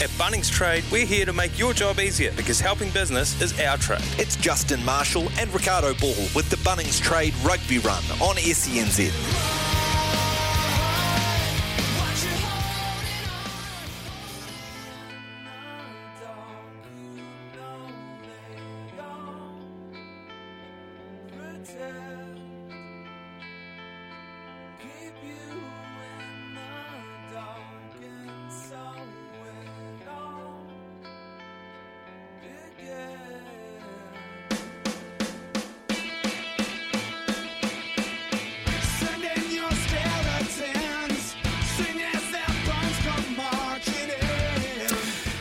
At Bunnings Trade, we're here to make your job easier because helping business is our trade. It's Justin Marshall and Ricardo Ball with the Bunnings Trade Rugby Run on SENZ.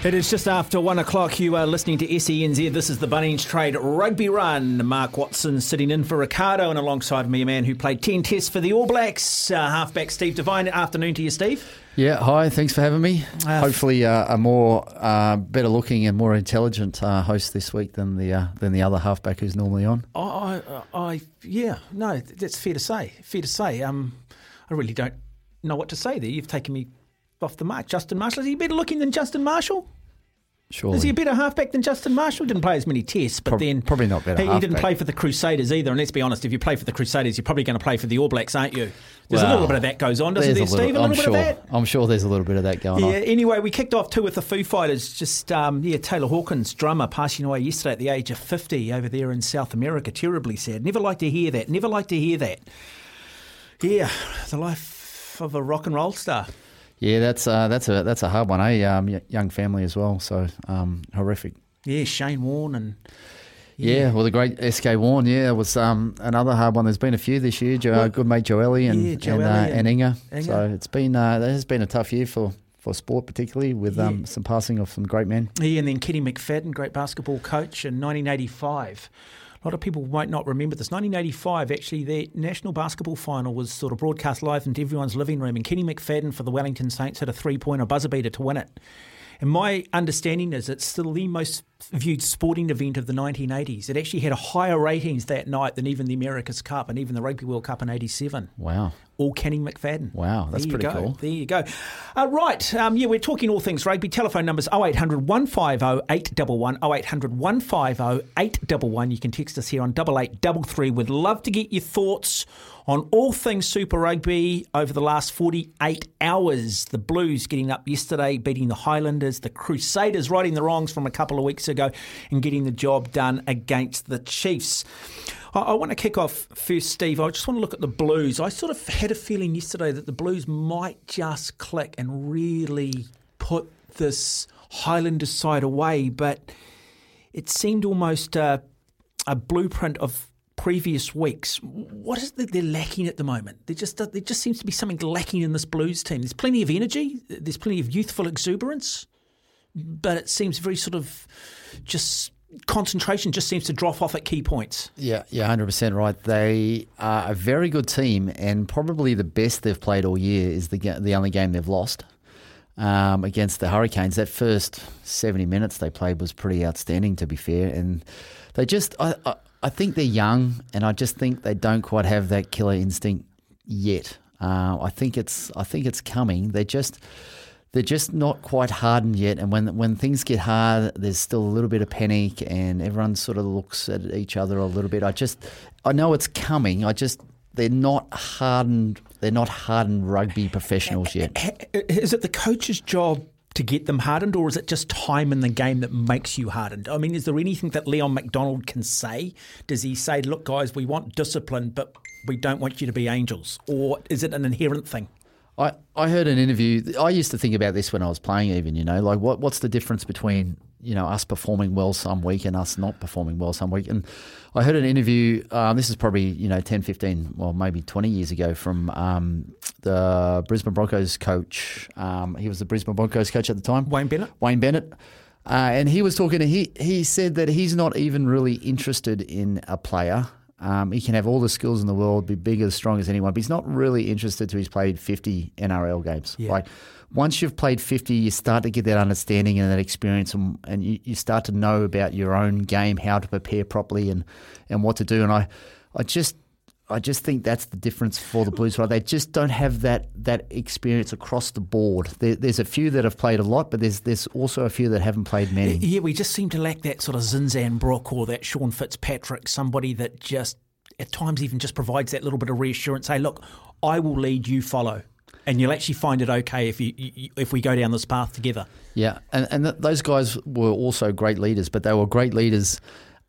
It is just after one o'clock. You are listening to SENZ. This is the Bunnings Trade Rugby Run. Mark Watson sitting in for Ricardo, and alongside me, a man who played 10 tests for the All Blacks, uh, halfback Steve Devine. Afternoon to you, Steve. Yeah, hi. Thanks for having me. Uh, Hopefully, uh, a more uh, better looking and more intelligent uh, host this week than the uh, than the other halfback who's normally on. I, I, I, yeah, no, that's fair to say. Fair to say. Um, I really don't know what to say there. You've taken me off the mark. Justin Marshall. Is he better looking than Justin Marshall? Surely. Is he a better halfback than Justin Marshall? Didn't play as many tests, but Prob- then probably not better He, he didn't play for the Crusaders either. And let's be honest, if you play for the Crusaders, you're probably going to play for the All Blacks, aren't you? There's a little bit of that goes on, doesn't there, There's Steve? A little I'm bit sure. of that. I'm sure there's a little bit of that going Yeah. on. Yeah. Anyway, we kicked off too with the Foo Fighters. Just um, yeah, Taylor Hawkins, drummer, passing away yesterday at the age of 50 over there in South America. Terribly sad. Never like to hear that. Never like to hear that. Yeah, the life of a rock and roll star. Yeah, that's uh, that's a that's a hard one. Eh? Um, young family as well, so um, horrific. Yeah, Shane Warne and Yeah, well, the great SK Warren, yeah, was um, another hard one. There's been a few this year. Jo- Well, good mate Joelle and yeah, and, uh, and and Inga. Inga. So it's been uh, that has been a tough year for, for sport, particularly with um, some passing of some great men. Yeah, and then Kenny McFadden, great basketball coach in 1985. A lot of people might not remember this. 1985, actually, the national basketball final was sort of broadcast live into everyone's living room, and Kenny McFadden for the Wellington Saints had a three-pointer buzzer beater to win it. And my understanding is it's still the most viewed sporting event of the 1980s. It actually had a higher ratings that night than even the America's Cup and even the Rugby World Cup in 87 Wow. all Kenny McFadden. Wow, that's There you pretty go. cool. There you go. Uh, right, um, yeah, we're talking all things rugby. Telephone numbers 0800 150 811, 0800 150 811. You can text us here on 8833. We'd love to get your thoughts on all things Super Rugby over the last 48 hours. The Blues getting up yesterday, beating the Highlanders, the Crusaders righting the wrongs from a couple of weeks ago and getting the job done against the Chiefs. I, I want to kick off first, Steve. I just want to look at the Blues. I sort of had a feeling yesterday that the Blues might just click and really put this Highlanders side away, but it seemed almost uh, a blueprint of previous weeks. What is it that they're lacking at the moment? There just there just seems to be something lacking in this Blues team. There's plenty of energy. There's plenty of youthful exuberance, but it seems very sort of just concentration just seems to drop off at key points. Yeah, yeah, hundred percent right. They are a very good team, and probably the best they've played all year is the the only game they've lost um, against the Hurricanes. That first seventy minutes they played was pretty outstanding, to be fair. And they just, I, I, I think they're young, and I just think they don't quite have that killer instinct yet. Uh, I think it's, I think it's coming. They just. They're just not quite hardened yet, and when when things get hard, there's still a little bit of panic, and everyone sort of looks at each other a little bit. I just, I know it's coming. I just, they're not hardened. They're not hardened rugby professionals yet. Is it the coach's job to get them hardened, or is it just time in the game that makes you hardened? I mean, is there anything that Leon MacDonald can say? Does he say, "Look, guys, we want discipline, but we don't want you to be angels," or is it an inherent thing? I, I heard an interview. I used to think about this when I was playing, even, you know, like what, what's the difference between, you know, us performing well some week and us not performing well some week? And I heard an interview, um, this is probably, you know, 10, 15, well, maybe 20 years ago from um, the Brisbane Broncos coach. Um, he was the Brisbane Broncos coach at the time. Wayne Bennett? Wayne Bennett. Uh, and he was talking, he, he said that he's not even really interested in a player um, he can have all the skills in the world, be big as strong as anyone, but he's not really interested to he's played 50 NRL games. Yeah. Like once you've played 50, you start to get that understanding and that experience, and, and you, you start to know about your own game, how to prepare properly, and and what to do. And I, I just I just think that's the difference for the Blues. Right, they just don't have that that experience across the board. There, there's a few that have played a lot, but there's there's also a few that haven't played many. Yeah, we just seem to lack that sort of Zinzan Brooke or that Sean Fitzpatrick, somebody that just at times even just provides that little bit of reassurance. Hey, look, I will lead, you follow, and you'll actually find it okay if you, you if we go down this path together. Yeah, and and th- those guys were also great leaders, but they were great leaders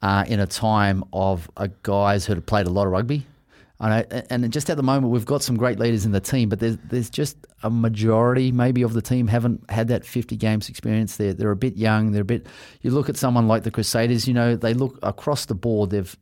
uh, in a time of uh, guys who had played a lot of rugby. I know, and just at the moment, we've got some great leaders in the team, but there's there's just a majority, maybe, of the team haven't had that 50 games experience. They're they're a bit young. They're a bit. You look at someone like the Crusaders. You know, they look across the board. They've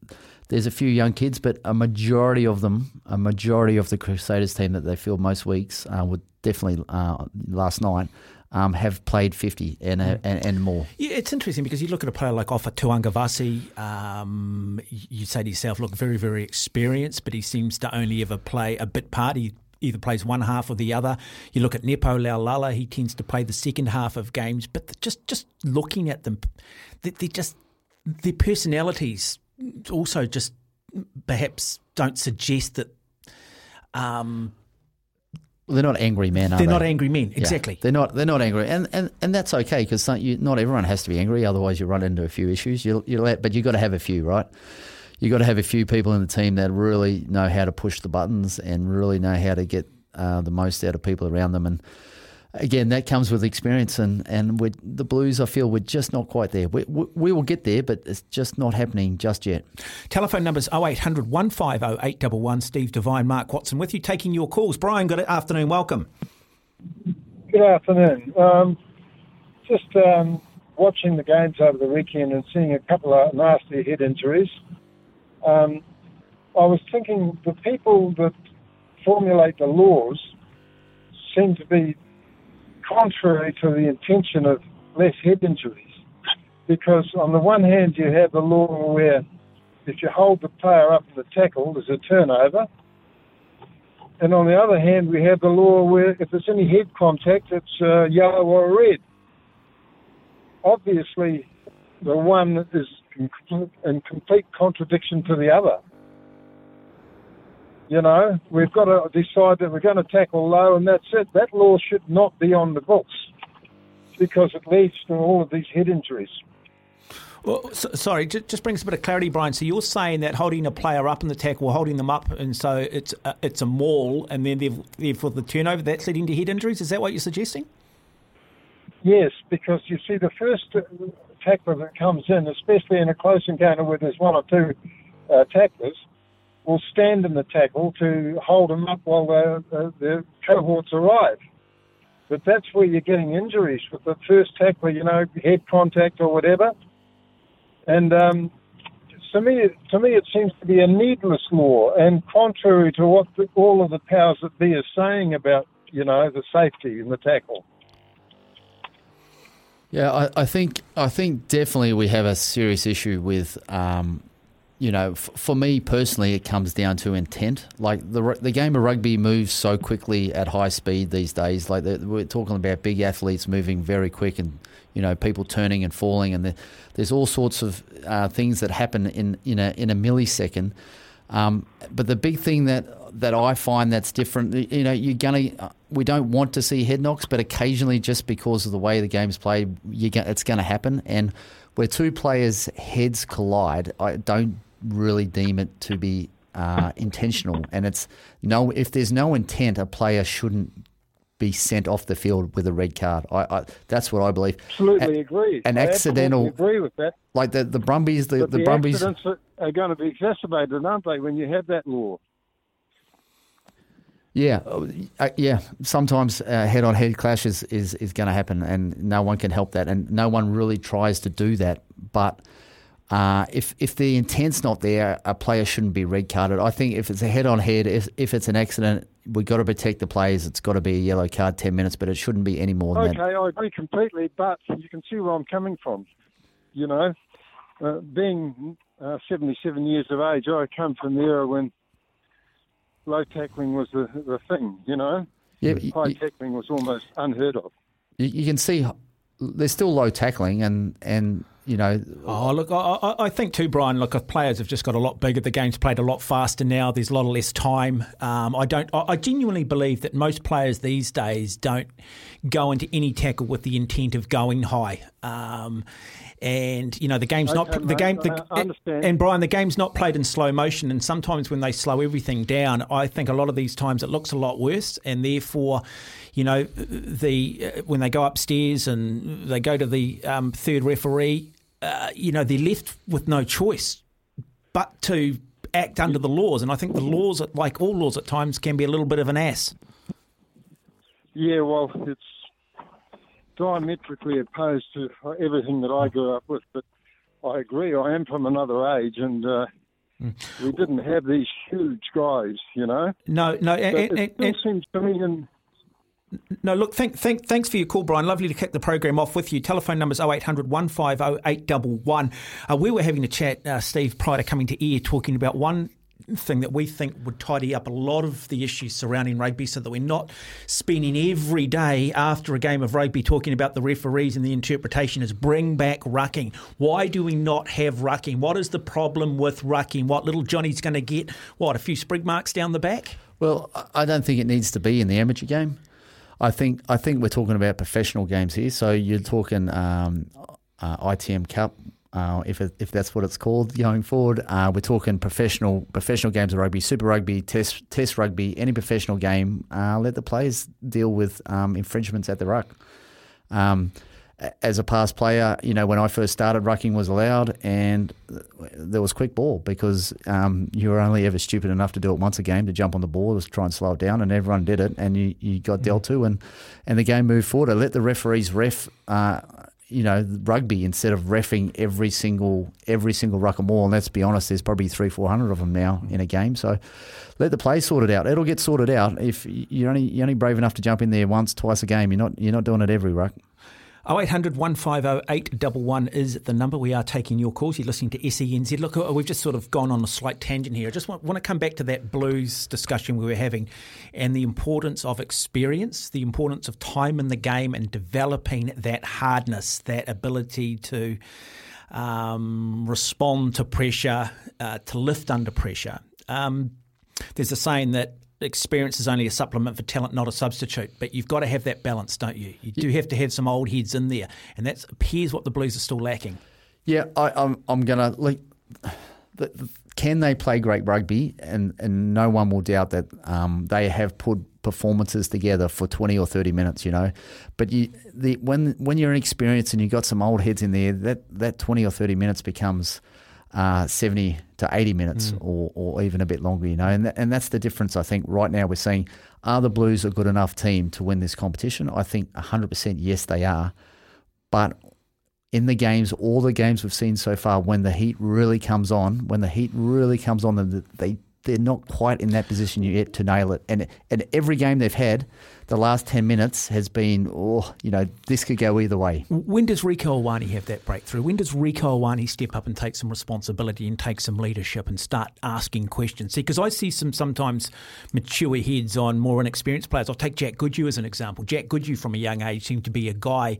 there's a few young kids, but a majority of them, a majority of the Crusaders team that they field most weeks uh, would definitely uh, last night um, have played 50 and, uh, and, and more. Yeah, it's interesting because you look at a player like Ofa Tu'ungafasi, um, you say to yourself, look, very, very experienced, but he seems to only ever play a bit part. He either plays one half or the other. You look at Nepo Laulala, he tends to play the second half of games, but just just looking at them, they, they just their personalities also just perhaps don't suggest that um, they're not angry men. they're they? not angry men. Yeah, Exactly. they're not. They're not angry, and and, and that's okay because not everyone has to be angry. Otherwise, you run into a few issues. You you let, but you got to have a few, right? You've got to have a few people in the team that really know how to push the buttons and really know how to get uh, the most out of people around them. And again, that comes with experience. And and with the Blues, I feel we're just not quite there. We, we, we will get there, but it's just not happening just yet. Telephone numbers 0800 150 811. Steve Devine, Mark Watson with you, taking your calls. Brian, good afternoon. Welcome. Good afternoon. Um, just um, watching the games over the weekend and seeing a couple of nasty head injuries. Um, I was thinking the people that formulate the laws seem to be contrary to the intention of less head injuries. Because on the one hand, you have the law where if you hold the player up in the tackle, there's a turnover. And on the other hand, we have the law where if there's any head contact, it's uh, yellow or red. Obviously, the one is in complete contradiction to the other. You know, we've got to decide that we're going to tackle low, and that's it. That law should not be on the books because it leads to all of these head injuries. Well, so, sorry, just, just bring us a bit of clarity, Brian. So you're saying that holding a player up in the tackle, holding them up, and so it's a, it's a maul, and then therefore the turnover, that's leading to head injuries. Is that what you're suggesting? Yes, because you see, the first tackler that comes in, especially in a close encounter where there's one or two uh, tacklers, will stand in the tackle to hold them up while the, the, the cohorts arrive. But that's where you're getting injuries with the first tackler, you know, head contact or whatever. And um, to me, to me, it seems to be a needless law and contrary to what the, all of the powers that be are saying about, you know, the safety in the tackle. Yeah, I, I think I think definitely we have a serious issue with um, you know, f- for me personally, it comes down to intent. Like the the game of rugby moves so quickly at high speed these days. Like we're talking about big athletes moving very quick, and you know, people turning and falling, and the, there's all sorts of uh, things that happen in in a in a millisecond. Um, but the big thing that that I find that's different, you know, you're gonna we don't want to see head knocks, but occasionally, just because of the way the game's played, you it's going to happen. And where two players' heads collide, I don't really deem it to be uh, intentional. And it's no, if there's no intent, a player shouldn't be sent off the field with a red card. I, I that's what I believe. Absolutely agree. An accidental, agree with that. Like the the Brumbies, the, but the, the Brumbies are going to be exacerbated, aren't they, when you have that law? Yeah, uh, yeah. Sometimes uh, head-on-head clash is, is, is going to happen, and no one can help that, and no one really tries to do that. But uh, if if the intent's not there, a player shouldn't be red carded. I think if it's a head-on-head, if if it's an accident, we've got to protect the players. It's got to be a yellow card, ten minutes, but it shouldn't be any more than okay, that. I agree completely, but you can see where I'm coming from. You know, uh, being uh, 77 years of age, I come from the era when low tackling was the, the thing, you know. Yeah, High you, tackling was almost unheard of. you, you can see there's still low tackling, and and you know, Oh, look, I, I- I think too, Brian. Look, players have just got a lot bigger. The game's played a lot faster now. There's a lot less time. Um, I don't. I, I genuinely believe that most players these days don't go into any tackle with the intent of going high. Um, and you know the game's not Okay, the game. I- The, understand. And Brian, the game's not played in slow motion. And sometimes when they slow everything down, I think a lot of these times it looks a lot worse. And therefore, you know, the uh, when they go upstairs and they go to the um, third referee, uh, you know, they're left with no choice but to act under the laws. And I think the laws, like all laws at times, can be a little bit of an ass. Yeah, well, it's diametrically opposed to everything that I grew up with, but I agree. I am from another age, and uh, Hmm. we didn't have these huge guys, you know. No, no, But and, it still and, seems to me, and no. Look, thank, thank, thanks for your call, Brian. Lovely to kick the program off with you. Telephone numbers 0800 150 811. Uh, we were having a chat, uh, Steve, prior to coming to air, talking about one thing that we think would tidy up a lot of the issues surrounding rugby so that we're not spending every day after a game of rugby talking about the referees and the interpretation is bring back rucking. Why do we not have rucking? What is the problem with rucking? What little Johnny's going to get? What, a few sprig marks down the back? Well, I don't think it needs to be in the amateur game. I think I think we're talking about professional games here. So you're talking um, uh, ITM Cup, uh, if it, if that's what it's called going forward. Uh, we're talking professional professional games of rugby, Super Rugby, Test Test Rugby, any professional game. Uh, let the players deal with um, infringements at the ruck. Um, as a past player, you know, when I first started, rucking was allowed, and there was quick ball because um, you were only ever stupid enough to do it once a game to jump on the ball, was try and slow it down, and everyone did it, and you, you got dealt to, and and the game moved forward. I let the referees ref. Uh, you know, rugby instead of refing every single every single ruck and ball. And let's be honest, there's probably three, four hundred of them now in a game. So let the play sort it out. It'll get sorted out. If you're only you're only brave enough to jump in there once, twice a game, you're not you're not doing it every ruck. 0800 150 811 is the number. We are taking your calls. You're listening to SENZ. Look, uh, we've just sort of gone on a slight tangent here. I just want, want to come back to that blues discussion we were having and the importance of experience, the importance of time in the game and developing that hardness, that ability to um, respond to pressure, uh, to lift under pressure. Um, there's a saying that experience is only a supplement for talent, not a substitute. But you've got to have that balance, don't you? You do have to have some old heads in there, and that appears what the Blues are still lacking. Yeah, I, I'm I'm gonna like. The, the, can they play great rugby? And and no one will doubt that um, they have put performances together for twenty or thirty minutes. You know, but you the when when you're inexperienced and you've got some old heads in there, that that twenty or thirty minutes becomes. Uh, 70 to 80 minutes or, or even a bit longer, you know, and, that, and that's the difference. I think right now we're seeing are the Blues a good enough team to win this competition? I think 100% yes, they are. But in the games, all the games we've seen so far, when the heat really comes on, when the heat really comes on, them, they they're not quite in that position yet to nail it. And and every game they've had, the last ten minutes has been, oh, you know, this could go either way. When does Rieko Ioane have that breakthrough? When does Rieko Ioane step up and take some responsibility and take some leadership and start asking questions? See, because I see some sometimes mature heads on more inexperienced players. I'll take Jack Goodhue as an example. Jack Goodhue from a young age seemed to be a guy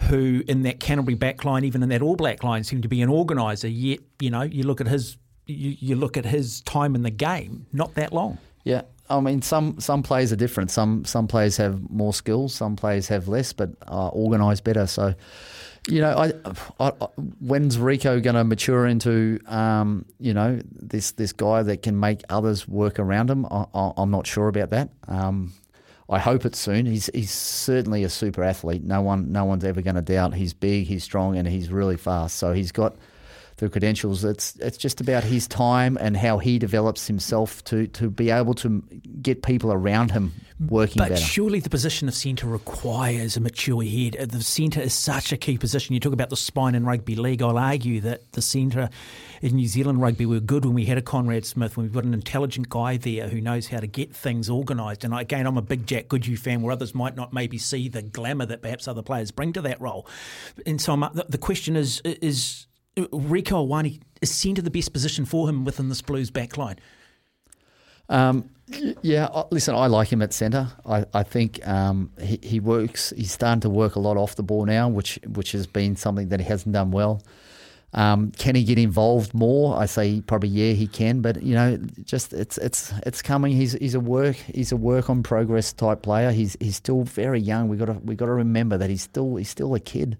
who, in that Canterbury backline, even in that All Black line, seemed to be an organiser. Yet, you know, you look at his you, you look at his time in the game, not that long. Yeah, I mean, some some players are different. Some some players have more skills, some players have less, but are organised better. So, you know, I, I, I when's Rieko going to mature into, um, you know, this this guy that can make others work around him? I, I'm not sure about that. Um, I hope it's soon. He's he's certainly a super athlete. No one no one's ever going to doubt. He's big, he's strong, and he's really fast. So he's got the credentials. It's it's just about his time and how he develops himself to to be able to get people around him working But better. surely the position of centre requires a mature head. The centre is such a key position. You talk about the spine in rugby league. I'll argue that the centre in New Zealand rugby were good when we had a Conrad Smith, when we've got an intelligent guy there who knows how to get things organised. And again, I'm a big Jack Goodhue fan where others might not maybe see the glamour that perhaps other players bring to that role. And so I'm, the, the question is, is Rieko Ioane, is centre the best position for him within this Blues back line? Um, yeah, listen, I like him at centre. I, I think um, he, he works. He's starting to work a lot off the ball now, which which has been something that he hasn't done well. Um, can he get involved more? I say probably yeah, he can. But you know, just it's it's it's coming. He's he's a work he's a work on progress type player. He's he's still very young. We got to we got to remember that he's still he's still a kid.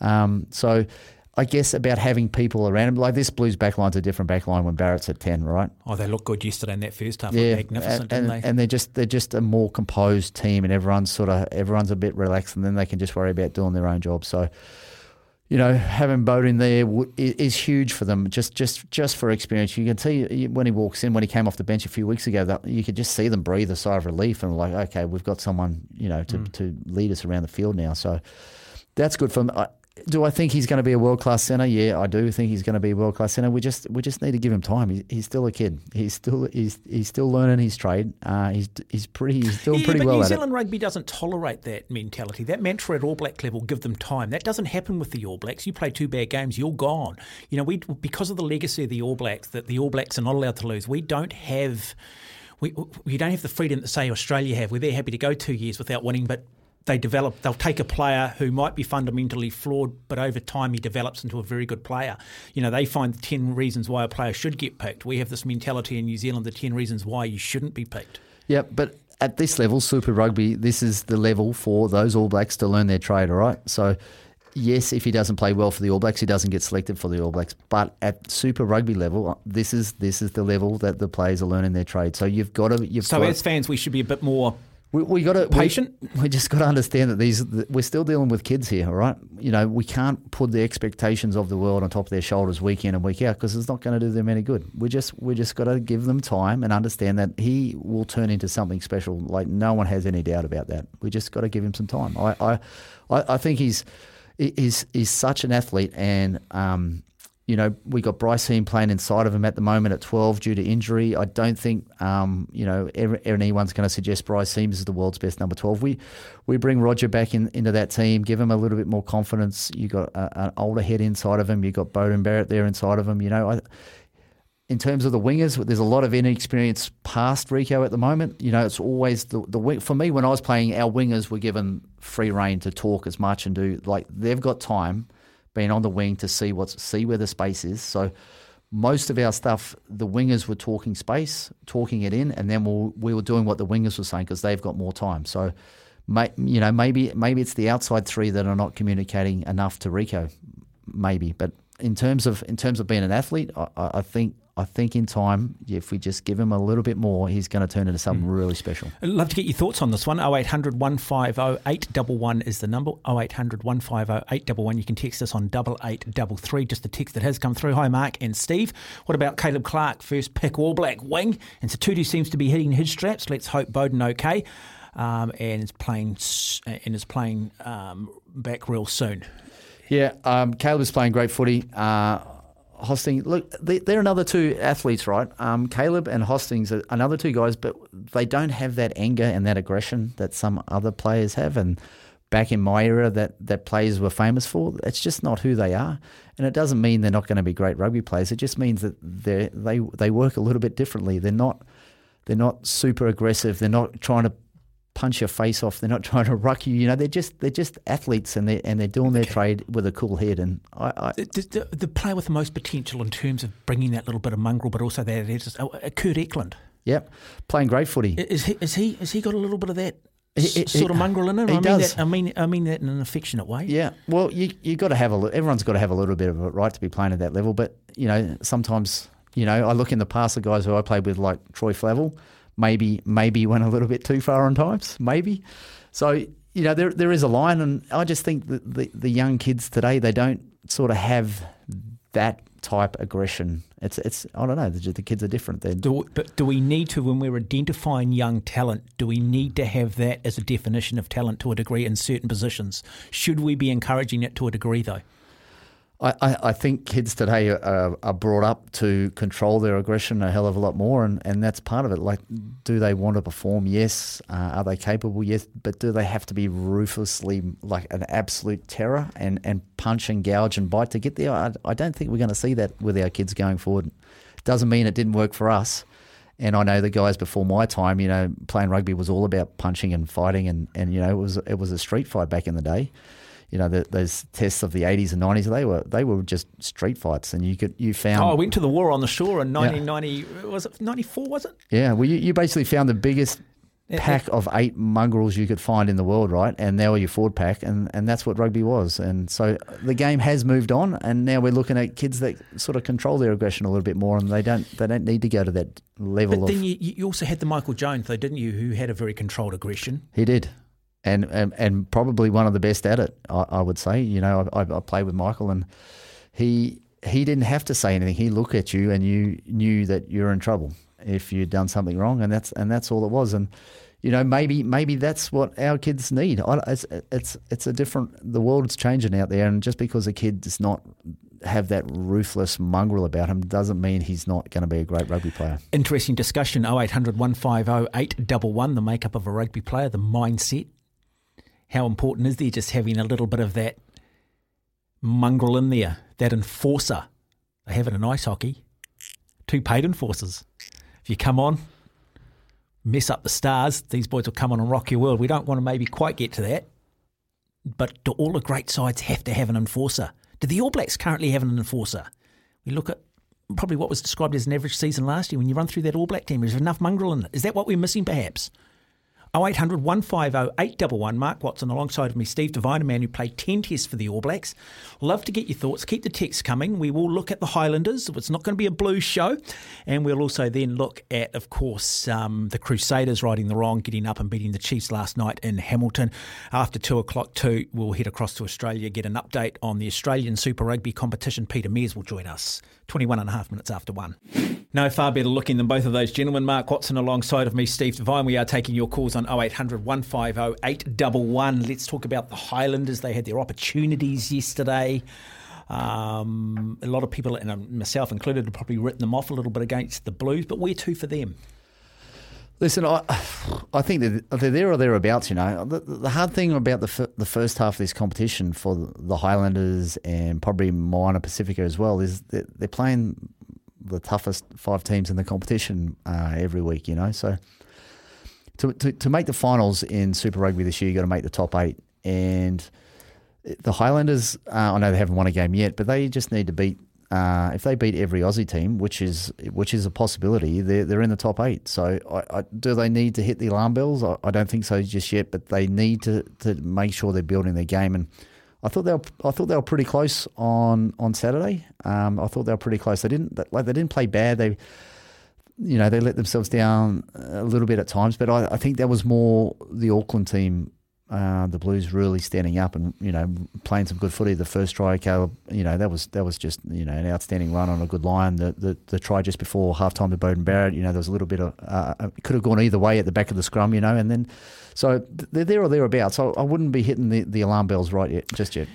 Um, so. I guess about having people around him, like this Blues backline's a different backline when Barrett's at ten, right? Oh, they looked good yesterday in that first half. yeah, magnificent, and, didn't and, they? and they're just they're just a more composed team, and everyone's sort of everyone's a bit relaxed, and then they can just worry about doing their own job. So, you know, having Beauden there w- is huge for them. Just just just for experience, you can see when he walks in, when he came off the bench a few weeks ago, that you could just see them breathe a sigh of relief and like, okay, we've got someone you know to hmm. to lead us around the field now. So that's good for them. I, do I think he's going to be a world class center? Yeah, I do think he's going to be a world class center. We just we just need to give him time. He, he's still a kid. He's still he's he's still learning his trade. Uh, he's he's pretty he's doing yeah, pretty but well New Zealand rugby doesn't tolerate that mentality. That mantra at All Black level, give them time. That doesn't happen with the All Blacks. You play two bad games, you're gone. You know, we because of the legacy of the All Blacks, that the All Blacks are not allowed to lose. We don't have. We, we don't have the freedom that say Australia have, where they're happy to go two years without winning, but they develop. They'll take a player who might be fundamentally flawed, but over time he develops into a very good player. You know, they find ten reasons why a player should get picked. We have this mentality in New Zealand: the ten reasons why you shouldn't be picked. Yeah, but at this level, Super Rugby, this is the level for those All Blacks to learn their trade, all right? So, yes, if he doesn't play well for the All Blacks, he doesn't get selected for the All Blacks. But at Super Rugby level, uh, this is this is the level that the players are learning their trade. So you've got to you've So got as fans, we should be a bit more we, we got to Patient? We, we just got to understand that these that we're still dealing with kids here, all right? You know, we can't put the expectations of the world on top of their shoulders week in and week out because it's not going to do them any good. We just we just got to give them time and understand that he will turn into something special. Like no one has any doubt about that. We just got to give him some time. I I, I, I think he's he's he's such an athlete and. Um, you know, we got Bryce Heem playing inside of him at the moment at 12 due to injury. I don't think, um, you know, anyone's going to suggest Bryce Heem is the world's best number 12. We we bring Roger back in, into that team, give him a little bit more confidence. You got a, an older head inside of him. You got Beauden Barrett there inside of him. You know, I, in terms of the wingers, there's a lot of inexperience past Rieko at the moment. You know, it's always the the. For me, when I was playing, our wingers were given free reign to talk as much and do like they've got time being on the wing to see what's see where the space is. So most of our stuff, the wingers were talking space, talking it in, and then we'll, we were doing what the wingers were saying because they've got more time. So, may, you know, maybe maybe it's the outside three that are not communicating enough to Rieko, maybe. But in terms of in terms of being an athlete, I, I I think I think in time, if we just give him a little bit more, he's going to turn into something really special. I'd love to get your thoughts on this one. 0800 150 811 is the number. 0800 150 811. You can text us on 8833. Just a text that has come through. Hi, Mark and Steve. What about Caleb Clarke, first pick All Black wing? And Sotutu seems to be hitting his straps. Let's hope Beauden okay. Um, and is playing and is playing um, back real soon. Yeah, um, Caleb is playing great footy. Uh, Hosting, look, they, they're another two athletes, right? Um, Caleb and Hoskins are another two guys, but they don't have that anger and that aggression that some other players have. And back in my era, that, that players were famous for, it's just not who they are. And it doesn't mean they're not going to be great rugby players. It just means that they they they work a little bit differently. They're not they're not super aggressive. They're not trying to punch your face off. They're not trying to ruck you. You know, they're just they're just athletes, and they and they're doing their trade with a cool head. And I, I The, the, the player with the most potential in terms of bringing that little bit of mongrel, but also that is uh, Kurt Eklund. yep, playing great footy. Is he? Is he? Has he got a little bit of that He- s- he- sort of mongrel in him? he I mean does. That, I mean, I mean that in an affectionate way. Yeah, well, you you got to have a everyone's got to have a little bit of a right to be playing at that level. But you know, sometimes you know, I look in the past, the guys who I played with, like Troy Flavel, maybe maybe went a little bit too far on times, maybe. So you know, there there is a line, and I just think that the the young kids today they don't sort of have that type aggression. It's it's I don't know. The, the kids are different. They're, Do, but do we need to, when we're identifying young talent, do we need to have that as a definition of talent to a degree in certain positions? Should we be encouraging it to a degree, though? I, I, think kids today are, are brought up to control their aggression a hell of a lot more, and, and that's part of it. Like, do they want to perform? Yes. Uh, are they capable? Yes. But do they have to be ruthlessly, like an absolute terror and, and punch and gouge and bite to get there? I, I don't think we're going to see that with our kids going forward. Doesn't mean it didn't work for us. And I know the guys before my time, you know, playing rugby was all about punching and fighting, and, and you know, it was it was a street fight back in the day you know, the, those tests of the 80s and 90s, they were they were just street fights, and you could you found. Oh, I went to the war on the shore in 1990. Yeah. Was it 94? Was it? Yeah. Well, you, you basically found the biggest pack of eight mongrels you could find in the world, right? And they were your forward pack, and, and that's what rugby was. And so the game has moved on, and now we're looking at kids that sort of control their aggression a little bit more, and they don't they don't need to go to that level. But of, then you, you also had the Michael Jones, though, didn't you? Who had a very controlled aggression. He did and, and and probably one of the best at it. I, I would say. You know, I, I played with Michael, and he he didn't have to say anything. He looked at you, and you knew that you're in trouble if you'd done something wrong, and that's and that's all it was. And you know, maybe maybe that's what our kids need. It's it's it's a different. The world's changing out there, and just because a kid does not have that ruthless mongrel about him doesn't mean he's not going to be a great rugby player. Interesting discussion. 0800 150 811, the makeup of a rugby player, the mindset how important is there just having a little bit of that mongrel in there, that enforcer? They have it in ice hockey. Two paid enforcers. If you come on, mess up the stars, these boys will come on and rock your world. We don't want to maybe quite get to that, but do all the great sides have to have an enforcer? Do the All Blacks currently have an enforcer? We look at probably what was described as an average season last year. When you run through that All Black team, there's enough mongrel in it. Is that what we're missing, perhaps? 0800 150 811. Mark Watson alongside of me, Steve Devine, a man who played 10 tests for the All Blacks. Love to get your thoughts. Keep the texts coming. We will look at the Highlanders. It's not going to be a blue show. And we'll also then look at, of course, um, the Crusaders righting the wrong, getting up and beating the Chiefs last night in Hamilton. After 2 o'clock, 2, we'll head across to Australia, get an update on the Australian Super Rugby competition. Peter Mears will join us 21 and a half minutes after 1. No far better looking than both of those gentlemen. Mark Watson alongside of me, Steve Devine. We are taking your calls on 0800 150 811. Let's talk about the Highlanders. They had their opportunities yesterday. Um, a lot of people, and myself included, have probably written them off a little bit against the Blues, but where to for them? Listen, I, I think they're, there or thereabouts. You know, the, the hard thing about the f- the first half of this competition for the Highlanders and probably Moana Pacifica as well is they're playing the toughest five teams in the competition uh, every week. You know, so to, to to make the finals in Super Rugby this year, you got to make the top eight. And the Highlanders, uh, I know they haven't won a game yet, but they just need to beat. Uh, if they beat every Aussie team, which is which is a possibility, they're they're in the top eight. So, I, I, do they need to hit the alarm bells? I, I, don't think so just yet, but they need to, to make sure they're building their game. And I thought they were I thought they were pretty close on on Saturday. Um, I thought they were pretty close. They didn't like they didn't play bad. They you know they let themselves down a little bit at times, but I, I think that was more the Auckland team. Uh, the Blues really standing up and you know playing some good footy. The first try, Caleb, you know that was that was just you know an outstanding run on a good line. The the, the try just before halftime to Beauden Barrett, you know there was a little bit of uh, it could have gone either way at the back of the scrum, you know, and then so they're there or thereabouts. So I wouldn't be hitting the, the alarm bells right yet, just yet.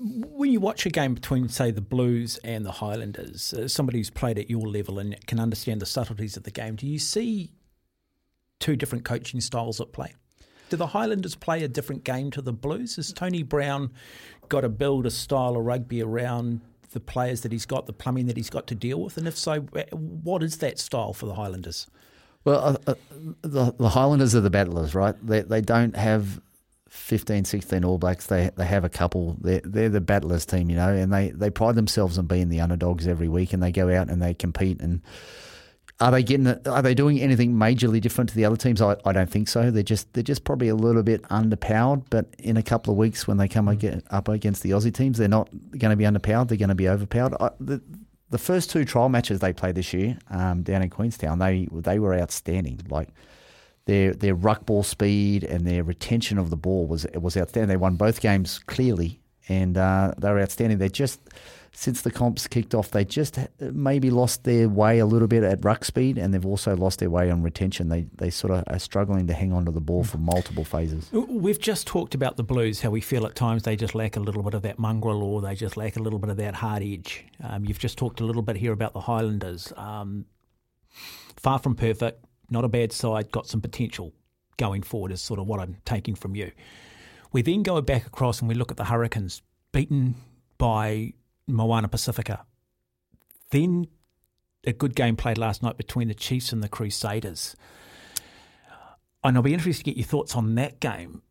When you watch a game between, say, the Blues and the Highlanders, uh, somebody who's played at your level and can understand the subtleties of the game, do you see two different coaching styles at play? Do the Highlanders play a different game to the Blues? Has Tony Brown got to build a style of rugby around the players that he's got, the plumbing that he's got to deal with? And if so, what is that style for the Highlanders? Well, uh, uh, the, the Highlanders are the battlers, right? They they don't have 15, 16 All Blacks. They they have a couple. They're, they're the battlers team, you know, and they, they pride themselves on being the underdogs every week, and they go out and they compete. And are they getting? Are they doing anything majorly different to the other teams? I, I don't think so. They're just they're just probably a little bit underpowered. But in a couple of weeks, when they come up against the Aussie teams, they're not going to be underpowered. They're going to be overpowered. I, the, the first two trial matches they played this year um, down in Queenstown, they they were outstanding. Like their their ruck ball speed and their retention of the ball was was outstanding. They won both games clearly, and uh, they were outstanding. They just since the comps kicked off, they just maybe lost their way a little bit at ruck speed, and they've also lost their way on retention. They they sort of are struggling to hang on to the ball for multiple phases. We've just talked about the Blues, how we feel at times they just lack a little bit of that mongrel, or they just lack a little bit of that hard edge. Um, you've just talked a little bit here about the Highlanders. Um, far from perfect, not a bad side, got some potential going forward. Is sort of what I'm taking from you. We then go back across and we look at the Hurricanes, beaten by Moana Pacifica. Then a good game played last night between the Chiefs and the Crusaders. And I'll be interested to get your thoughts on that game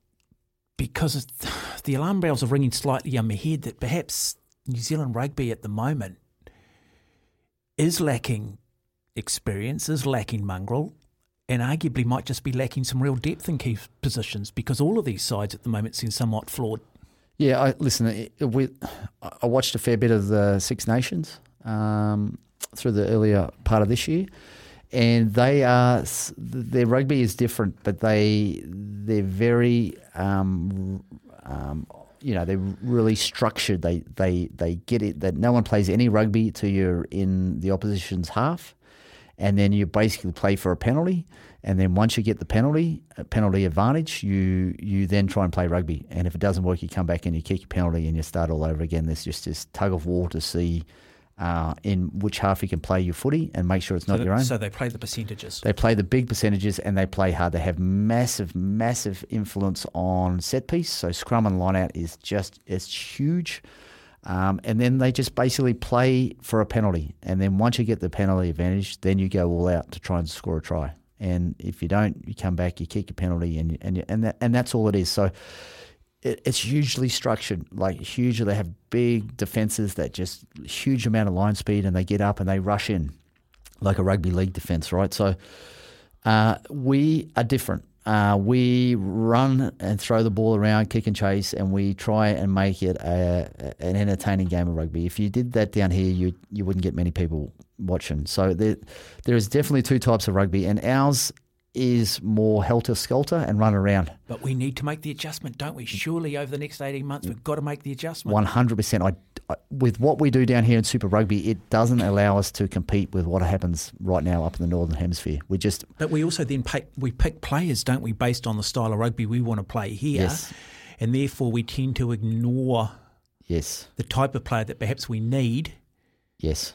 because the alarm bells are ringing slightly on my head that perhaps New Zealand rugby at the moment is lacking experience, is lacking mongrel, and arguably might just be lacking some real depth in key positions because all of these sides at the moment seem somewhat flawed. Yeah, I, listen, we, I watched a fair bit of the Six Nations um, through the earlier part of this year, and they are their rugby is different, but they they're very um, um, you know they're really structured. They they they get it that no one plays any rugby till you're in the opposition's half, and then you basically play for a penalty. And then once you get the penalty, penalty advantage, you you then try and play rugby. And if it doesn't work, you come back and you kick your penalty and you start all over again. There's just this tug of war to see uh, in which half you can play your footy and make sure it's not so your own. So they play the percentages. They play the big percentages and they play hard. They have massive, massive influence on set piece. So scrum and line out is just it's huge. Um, and then they just basically play for a penalty. And then once you get the penalty advantage, then you go all out to try and score a try and if you don't, you come back, you kick a penalty, and and and that, and that's all it is. So it, it's hugely structured, like hugely. They have big defenses that just huge amount of line speed, and they get up and they rush in, like a rugby league defense, right? So uh, we are different. Uh, we run and throw the ball around, kick and chase, and we try and make it a, an entertaining game of rugby. If you did that down here, you you wouldn't get many people watching. So there, there is definitely two types of rugby, and ours is more helter skelter and run around. But we need to make the adjustment, don't we? Surely over the next 18 months, we've got to make the adjustment. 100%. I, I, with what we do down here in Super Rugby, it doesn't allow us to compete with what happens right now up in the Northern Hemisphere. We just. But we also then pick, we pick players, don't we, based on the style of rugby we want to play here. Yes. And therefore we tend to ignore yes the type of player that perhaps we need. Yes.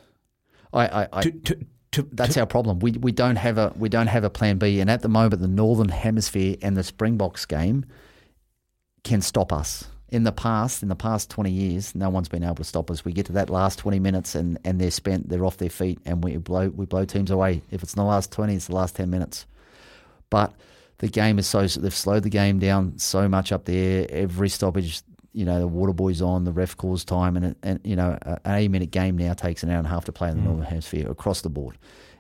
I, I, I to, to, to, that's our problem. We we don't have a we don't have a plan B, and at the moment, the Northern Hemisphere and the Springboks game can stop us. In the past, in the past twenty years, no one's been able to stop us. We get to that last twenty minutes, and, and they're spent. They're off their feet, and we blow we blow teams away. If it's in the last twenty, it's the last ten minutes. But the game is so they've slowed the game down so much up there. Every stoppage you know, the water boys on, the ref calls time, and, and you know, an 80 minute game now takes an hour and a half to play in the mm. Northern Hemisphere across the board.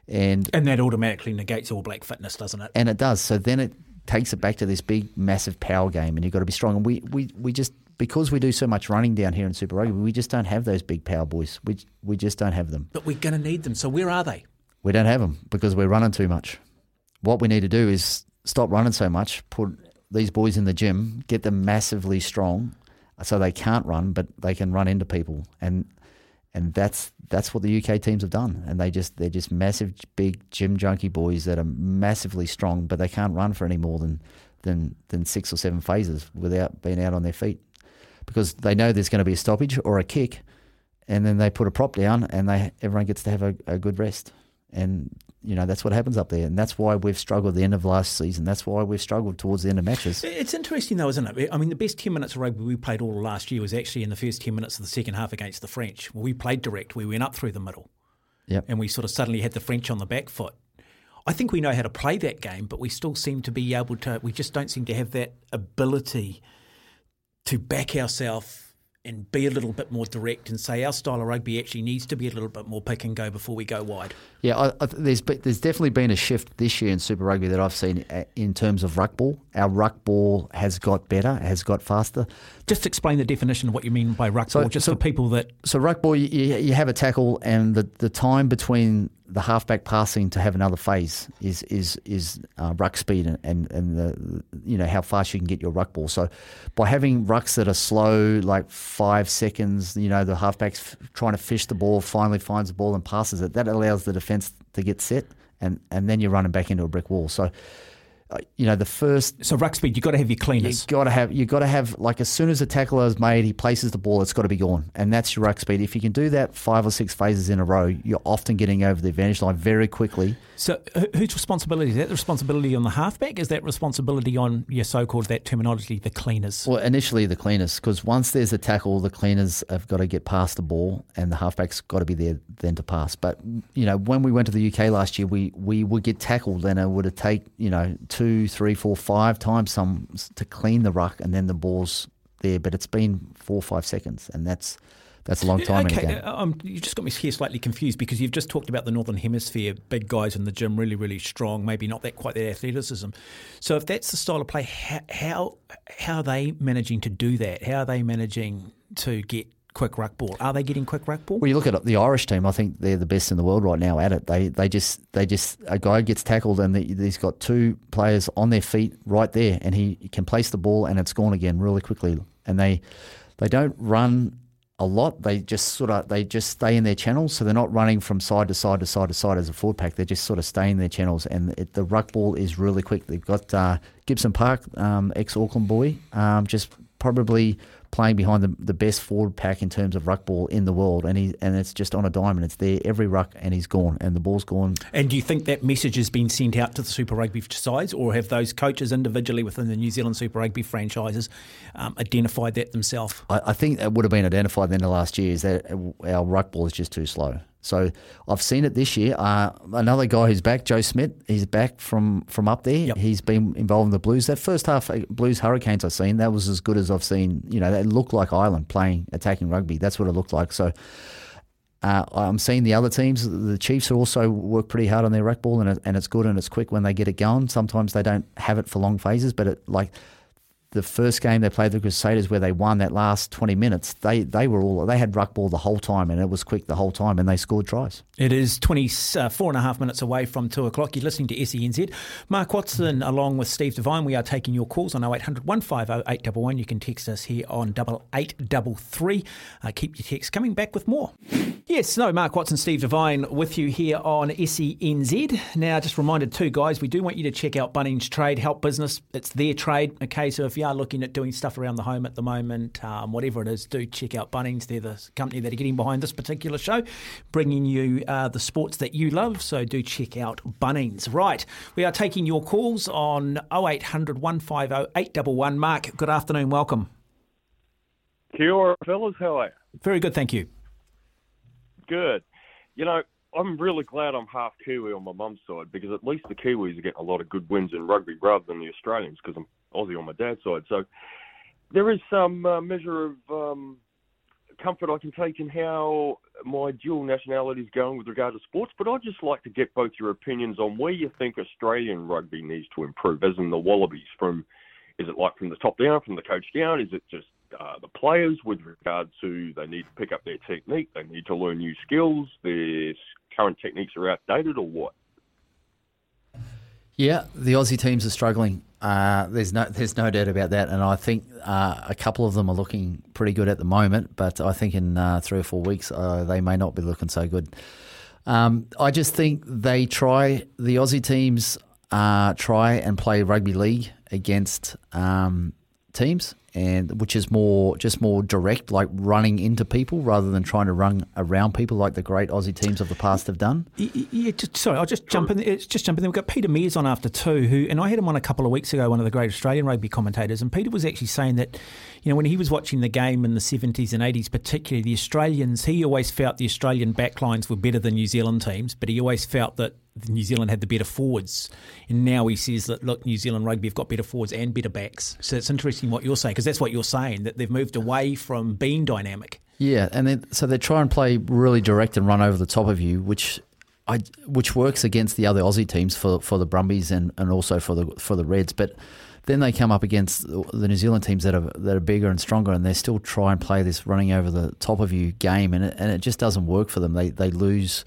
And, and that automatically negates all black fitness, doesn't it? And it does. So then it takes it back to this big, massive power game, and you've got to be strong. And we, we, we just, because we do so much running down here in Super Rugby, we just don't have those big power boys. We, we just don't have them. But we're going to need them. So where are they? We don't have them because we're running too much. What we need to do is stop running so much, put these boys in the gym, get them massively strong, so they can't run, but they can run into people, and and that's that's what the UK teams have done, and they just they're just massive, big gym junkie boys that are massively strong, but they can't run for any more than than than six or seven phases without being out on their feet, because they know there's going to be a stoppage or a kick, and then they put a prop down, and they everyone gets to have a, a good rest, and you know that's what happens up there, and that's why we've struggled at the end of last season. That's why we've struggled towards the end of matches. It's interesting though, isn't it? I mean, the best ten minutes of rugby we played all last year was actually in the first ten minutes of the second half against the French. Well, we played direct. We went up through the middle, yep. and we sort of suddenly had the French on the back foot. I think we know how to play that game, but we still seem to be able to. We just don't seem to have that ability to back ourselves and be a little bit more direct and say our style of rugby actually needs to be a little bit more pick and go before we go wide. Yeah, I, I, there's there's definitely been a shift this year in Super Rugby that I've seen uh, in terms of ruck ball. Our ruck ball has got better, has got faster. Just explain the definition of what you mean by ruck so, ball, just so, for people that. So ruck ball, you, you have a tackle, and the, the time between the halfback passing to have another phase is is is uh, ruck speed and, and and the you know how fast you can get your ruck ball. So by having rucks that are slow, like five seconds, you know the halfback's f- trying to fish the ball, finally finds the ball and passes it. That allows the defense to get set, and and then you're running back into a brick wall. So you know, the first. So ruck speed, you've got to have your cleaners. You've got to have. You've got to have like as soon as the tackler is made, he places the ball. It's got to be gone, and that's your ruck speed. If you can do that five or six phases in a row, you're often getting over the advantage line very quickly. So whose responsibility is that? The responsibility on the halfback? Is that responsibility on your so-called that terminology, the cleaners? Well, initially the cleaners, because once there's a tackle, the cleaners have got to get past the ball, and the halfback's got to be there then to pass. But you know, when we went to the UK last year, we we would get tackled, and it would take you know two, three, four, five times some to clean the ruck, and then the ball's there. But it's been four or five seconds, and that's that's a long time okay, in a game. Um, you just got me here slightly confused because you've just talked about the Northern Hemisphere, big guys in the gym, really, really strong, maybe not that quite that athleticism. So if that's the style of play, how, how, how are they managing to do that? How are they managing to get quick ruck ball? Are they getting quick ruck ball? Well, you look at the Irish team. I think they're the best in the world right now at it. They they just they just a guy gets tackled and he's got two players on their feet right there, and he can place the ball and it's gone again really quickly. And they they don't run a lot. They just sort of they just stay in their channels, so they're not running from side to side to side to side as a forward pack. They just sort of stay in their channels, and it, the ruck ball is really quick. They've got uh, Gibson Park, um, ex Auckland boy, um, just probably playing behind the, the best forward pack in terms of ruck ball in the world, and he and it's just on a diamond. It's there every ruck, and he's gone, and the ball's gone. And do you think that message has been sent out to the Super Rugby sides, or have those coaches individually within the New Zealand Super Rugby franchises um, identified that themselves? I, I think it would have been identified then the last year is that our ruck ball is just too slow. So I've seen it this year. Uh, another guy who's back, Joe Schmidt, he's back from, from up there. Yep. He's been involved in the Blues. That first half uh, Blues Hurricanes I've seen, that was as good as I've seen. You know, they looked like Ireland playing attacking rugby. That's what it looked like. So uh, I'm seeing the other teams. The Chiefs also work pretty hard on their ruck ball, and, it, and it's good and it's quick when they get it going. Sometimes they don't have it for long phases, but it like the first game they played the Crusaders where they won that last 20 minutes, they, they were all they had ruck ball the whole time and it was quick the whole time and they scored tries. It is 24 uh, and a half minutes away from 2 o'clock. You're listening to SENZ. Mark Watson along with Steve Devine. We are taking your calls on 0800 150 811. You can text us here on 8833. Uh, keep your text coming back with more. Yes, no, Mark Watson, Steve Devine with you here on SENZ. Now, just reminded too, guys, we do want you to check out Bunnings Trade Help Business. It's their trade. Okay, so if you are looking at doing stuff around the home at the moment, um, whatever it is, do check out Bunnings. They're the company that are getting behind this particular show, bringing you uh, the sports that you love. So do check out Bunnings. Right, we are taking your calls on 0800 150 811. Mark, good afternoon. Welcome. Kia ora, fellas. How are you? Very good, thank you. Good. You know, I'm really glad I'm half Kiwi on my mum's side because at least the Kiwis are getting a lot of good wins in rugby rather than the Australians because I'm Aussie on my dad's side. So there is some uh, measure of um, comfort I can take in how my dual nationality is going with regard to sports. But I'd just like to get both your opinions on where you think Australian rugby needs to improve, as in the Wallabies. From is it like from the top down, from the coach down? Is it just uh, the players with regard to they need to pick up their technique, they need to learn new skills, their current techniques are outdated, or what? Yeah, the Aussie teams are struggling. Uh, there's no there's no doubt about that, and I think uh, a couple of them are looking pretty good at the moment. But I think in uh, three or four weeks uh, they may not be looking so good. Um, I just think they try the Aussie teams uh, try and play rugby league against um, teams and which is more just more direct, like running into people rather than trying to run around people like the great Aussie teams of the past have done. Yeah, just, sorry, I'll just jump in. It's just jump in. We've got Peter Meares on after two, who and I had him on a couple of weeks ago, one of the great Australian rugby commentators, and Peter was actually saying that, you know, when he was watching the game in the seventies and eighties, particularly the Australians, he always felt the Australian backlines were better than New Zealand teams, but he always felt that New Zealand had the better forwards, and now he says that look, New Zealand rugby have got better forwards and better backs. So it's interesting what you're saying because that's what you're saying that they've moved away from being dynamic. Yeah, and then, so they try and play really direct and run over the top of you, which I which works against the other Aussie teams for for the Brumbies and, and also for the for the Reds, but. Then they come up against the New Zealand teams that are that are bigger and stronger, and they still try and play this running over the top of you game, and it, and it just doesn't work for them. They they lose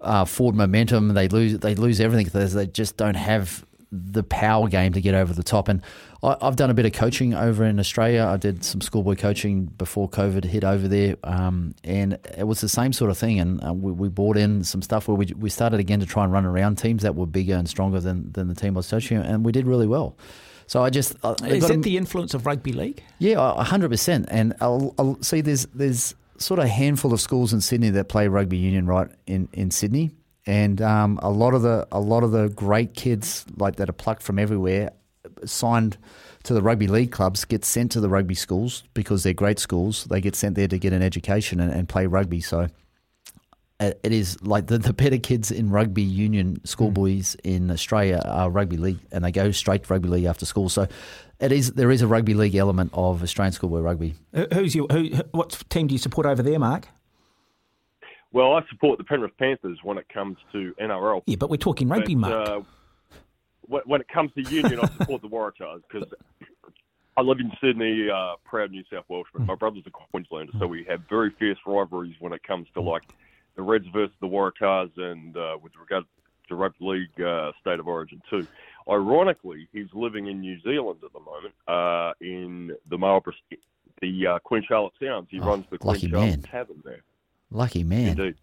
uh, forward momentum. They lose they lose everything because they just don't have the power game to get over the top. And I, have done a bit of coaching over in Australia. I did some schoolboy coaching before COVID hit over there, um, and it was the same sort of thing. And uh, we, we, brought in some stuff where we, we started again to try and run around teams that were bigger and stronger than, than the team I was coaching, and we did really well. So I just uh, is that the influence of rugby league? Yeah, hundred percent. And I'll, I'll see there's there's sort of handful of schools in Sydney that play rugby union right in, in Sydney and um, a lot of the a lot of the great kids like that are plucked from everywhere signed to the rugby league clubs get sent to the rugby schools because they're great schools. They get sent there to get an education and, and play rugby. So it is like the, the better kids in rugby union schoolboys mm. in Australia are rugby league, and they go straight to rugby league after school. So it is there is a rugby league element of Australian schoolboy rugby. Who's your who? What team do you support over there, Mark? Well, I support the Penrith Panthers when it comes to NRL. Yeah, but we're talking rugby, but, Mark. Uh, when it comes to union, I support the Waratahs because I live in Sydney, uh, proud New South Welshman. My brother's a Queenslander, so we have very fierce rivalries when it comes to like the Reds versus the Waratahs, and uh, with regard to rugby league uh, state of origin too. Ironically, he's living in New Zealand at the moment, uh, in the Marlborough, the uh, Queen Charlotte Sounds. He oh, runs the Queen Charlotte man. Tavern there. Lucky man. Indeed.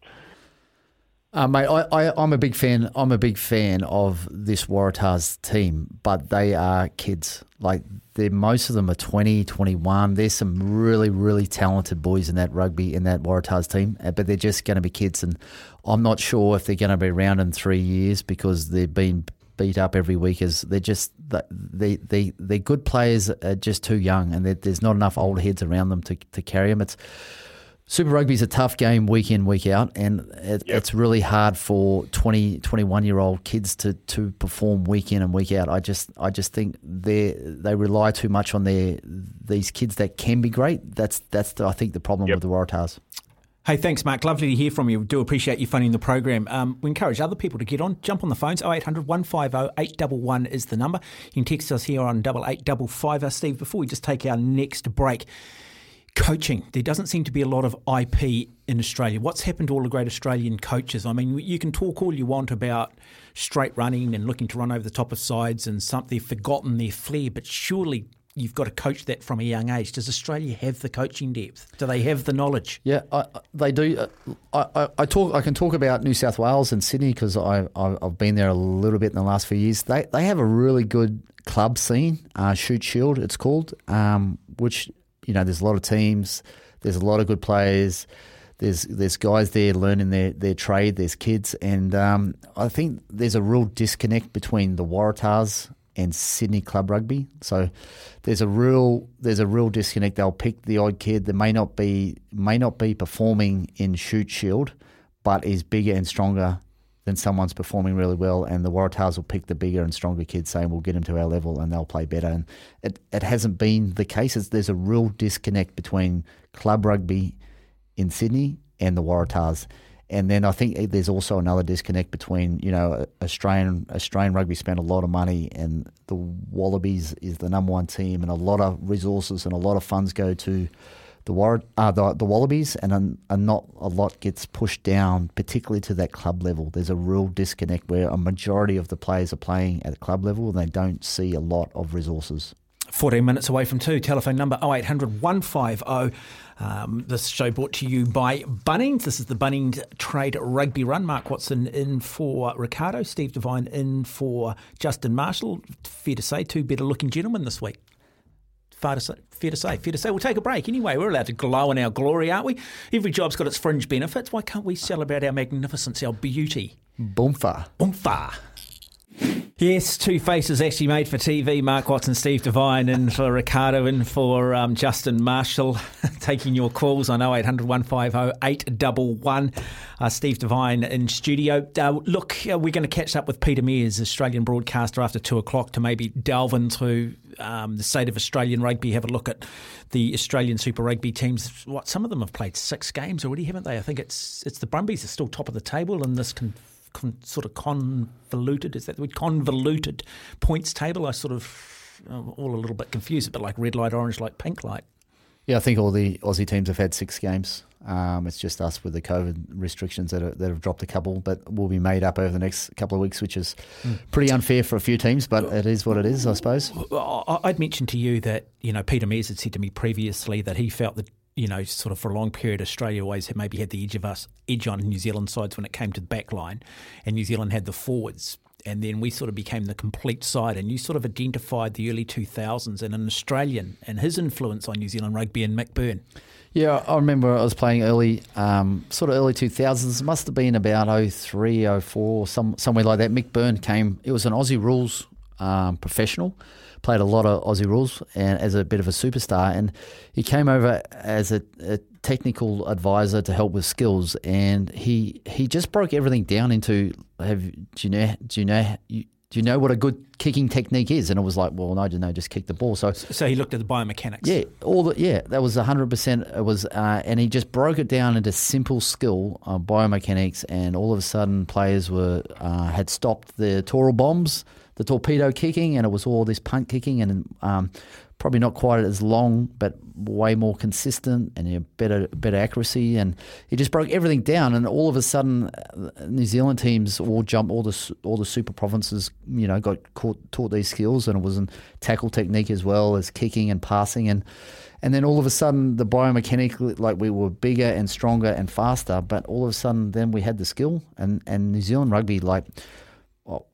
Uh, mate, I, I, am a big fan. I'm a big fan of this Waratahs team, but they are kids. Like they most of them are 20, 21. There's some really, really talented boys in that rugby in that Waratahs team, uh, but they're just going to be kids, and I'm not sure if they're going to be around in three years because they've been beat up every week. As they're just they they they're good players, are just too young, and there's not enough old heads around them to to carry them. It's Super Rugby is a tough game week in, week out, and it, yep. it's really hard for 20, 21 year old kids to, to perform week in and week out. I just I just think they they rely too much on their these kids that can be great. That's that's the, I think the problem yep. with the Waratahs. Hey, thanks, Mark. Lovely to hear from you. Do appreciate you funding the program. Um, we encourage other people to get on. Jump on the phones. 0800 150 811 is the number. You can text us here on 8855. Steve, before we just take our next break, coaching. There doesn't seem to be a lot of IP in Australia. What's happened to all the great Australian coaches? I mean, you can talk all you want about straight running and looking to run over the top of sides and something they've forgotten their flair, but surely you've got to coach that from a young age. Does Australia have the coaching depth? Do they have the knowledge? Yeah, I, they do. Uh, I, I, talk. I can talk about New South Wales and Sydney because I, have been there a little bit in the last few years. They they have a really good club scene. Uh, Shute Shield, it's called, um, which you know, there's a lot of teams, there's a lot of good players. There's there's guys there learning their, their trade. There's kids, and um, I think there's a real disconnect between the Waratahs and Sydney Club Rugby. So there's a real there's a real disconnect. They'll pick the odd kid that may not be may not be performing in Shute Shield, but is bigger and stronger then someone's performing really well, and the Waratahs will pick the bigger and stronger kids, saying we'll get them to our level and they'll play better. And it, it hasn't been the case. It's, there's a real disconnect between club rugby in Sydney and the Waratahs. And then I think eh, there's also another disconnect between you know Australian Australian rugby spent a lot of money and the Wallabies is the number one team and a lot of resources and a lot of funds go to the War- uh, the, the Wallabies, and a, not a lot gets pushed down, particularly to that club level. There's a real disconnect where a majority of the players are playing at the club level, and they don't see a lot of resources. 14 minutes away from two. Telephone number 0800 150. Um, this show brought to you by Bunnings. This is the Bunnings Trade Rugby Run. Mark Watson in for Ricardo. Steve Devine in for Justin Marshall. Fair to say, two better looking gentlemen this week. Fair to say, fair to say, fair to say. We'll take a break anyway. We're allowed to glow in our glory, aren't we? Every job's got its fringe benefits. Why can't we celebrate our magnificence, our beauty? Boomfa. Boomfa. Yes, two faces actually made for TV. Mark Watson, Steve Devine, and for Ricardo, and for um, Justin Marshall. Taking your calls on 0800 150 811. Uh, Steve Devine in studio. Uh, look, uh, we're going to catch up with Peter Meares, Australian broadcaster, after two o'clock to maybe delve into um, the state of Australian rugby, have a look at the Australian Super Rugby teams. What some of them have played six games already, haven't they? I think it's it's the Brumbies are still top of the table in this. Con- con, sort of convoluted, is that the word? Convoluted points table. I sort of uh, all a little bit confused, but like red light, orange light, pink light. Yeah, I think all the Aussie teams have had six games. Um, it's just us with the COVID restrictions that, are, that have dropped a couple, but will be made up over the next couple of weeks, which is pretty unfair for a few teams, but it is what it is, I suppose. I'd mentioned to you that you know Peter Meares had said to me previously that he felt that you know sort of for a long period Australia always had maybe had the edge of us edge on New Zealand sides when it came to the back line, and New Zealand had the forwards. And then we sort of became the complete side, and you sort of identified the early 2000s and an Australian and his influence on New Zealand rugby and Mick Byrne. Yeah, I remember I was playing early, um, sort of early 2000s. It must have been about 03, 04, some, somewhere like that. Mick Byrne came, it was an Aussie rules um, professional, played a lot of Aussie rules and as a bit of a superstar. And he came over as a, a technical advisor to help with skills. And he he just broke everything down into have do you know do you know you, do you know what a good kicking technique is? And it was like, well, no, no, just kick the ball. So So he looked at the biomechanics. yeah, all the yeah, that was hundred percent. It was, uh, and he just broke it down into simple skill, uh, biomechanics, and all of a sudden, players were uh, had stopped the toral bombs, the torpedo kicking, and it was all this punt kicking, and um, probably not quite as long, but way more consistent and you know, better better accuracy. And he just broke everything down, and all of a sudden, uh, New Zealand teams all jumped, all the all the super provinces, you know, got caught, taught these skills, and it was in tackle technique as well as kicking and passing, and and then all of a sudden the biomechanic, like we were bigger and stronger and faster, but all of a sudden then we had the skill, and and New Zealand rugby like.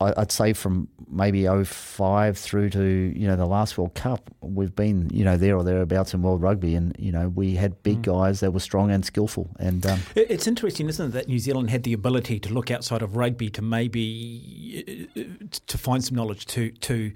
I'd say from maybe 05 through to you know the last World Cup, we've been you know there or thereabouts in world rugby, and you know we had big guys that were strong and skillful, and um, It's interesting, isn't it, that New Zealand had the ability to look outside of rugby to maybe uh, to find some knowledge to to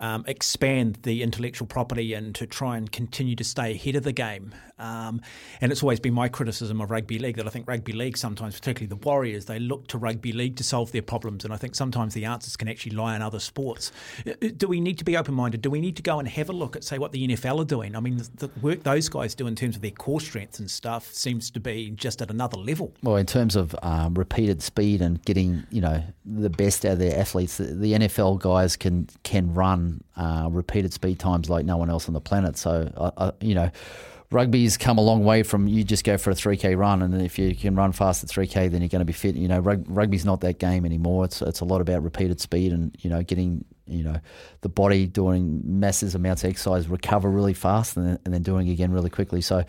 um, expand the intellectual property and to try and continue to stay ahead of the game. Um, and it's always been my criticism of rugby league that I think rugby league sometimes, particularly the Warriors, they look to rugby league to solve their problems. And I think sometimes the answers can actually lie in other sports. Uh, Do we need to be open minded? Do we need to go and have a look at, say, what the NFL are doing? I mean, the, the work those guys do in terms of their core strength and stuff seems to be just at another level. Well, in terms of um, repeated speed and getting you know the best out of their athletes, the, the NFL guys can can run uh, repeated speed times like no one else on the planet. So uh, you know. Rugby's come a long way from you just go for a 3k run, and if you can run fast at 3k, then you're going to be fit. You know, rug, rugby's not that game anymore. It's it's a lot about repeated speed and you know getting you know the body doing massive amounts of exercise, recover really fast, and then, and then doing again really quickly. So,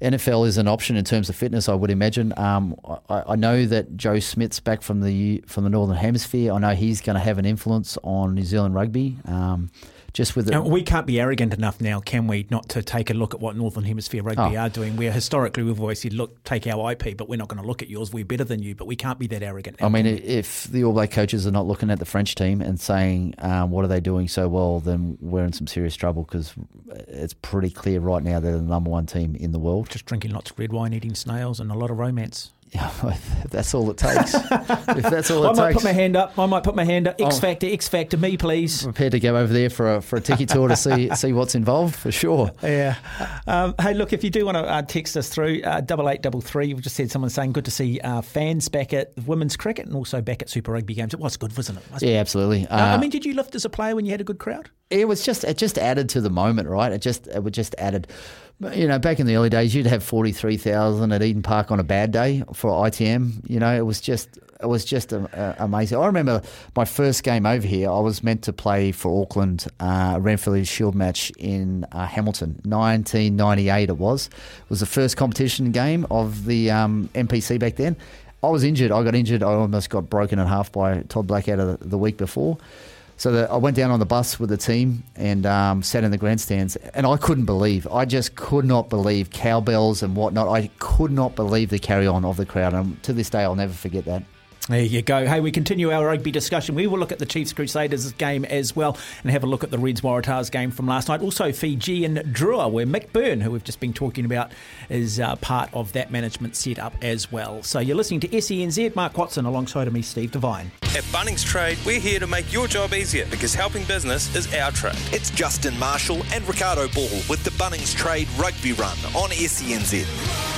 NFL is an option in terms of fitness. I would imagine. Um, I, I know that Joe Schmidt's back from the from the Northern Hemisphere. I know he's going to have an influence on New Zealand rugby. Um, just with the, we can't be arrogant enough now, can we, not to take a look at what Northern Hemisphere rugby Oh. are doing? Where historically we've always said, look, take our IP, but we're not going to look at yours. We're better than you, but we can't be that arrogant. Now, I mean, if the All Black coaches are not looking at the French team and saying, um, what are they doing so well, then we're in some serious trouble because it's pretty clear right now they're the number one team in the world. just drinking lots of red wine, eating snails, and a lot of romance. Yeah, if that's all it takes. if that's all it takes. I might put my hand up. I might put my hand up. X Oh. Factor, X Factor, me, please. prepared to go over there for a, for a tiki tour to see see what's involved for sure. Yeah. Um, hey, look, if you do want to uh, text us through, uh, double eight double three. We've just had someone saying good to see uh, fans back at women's cricket and also back at Super Rugby games. It was good, wasn't it? Wasn't Yeah, absolutely. Uh, I Uh, mean, did you lift as a player when you had a good crowd? it was just it just added to the moment, right? It just it would just added. You know, back in the early days, you'd have forty three thousand at Eden Park on a bad day for ITM. You know, it was just it was just uh, uh, amazing. I remember my first game over here. I was meant to play for Auckland uh, Ranfurly Shield match in uh, Hamilton, nineteen ninety eight. It was it was the first competition game of the um, NPC back then. I was injured. I got injured. I almost got broken in half by Todd Blackadder the, the week before. So the, I went down on the bus with the team and um, sat in the grandstands, and I couldn't believe. I just could not believe cowbells and whatnot. I could not believe the carry on of the crowd, and to this day, I'll never forget that. There you go. Hey, we continue our rugby discussion. We will look at the Chiefs Crusaders game as well and have a look at the Reds Waratahs game from last night. Also, Fijian Drua, where Mick Byrne, who we've just been talking about, is uh, part of that management setup as well. So you're listening to SENZ. Mark Watson alongside of me, Steve Devine. At Bunnings Trade, we're here to make your job easier because helping business is our trade. It's Justin Marshall and Ricardo Ball with the Bunnings Trade Rugby Run on E SENZ.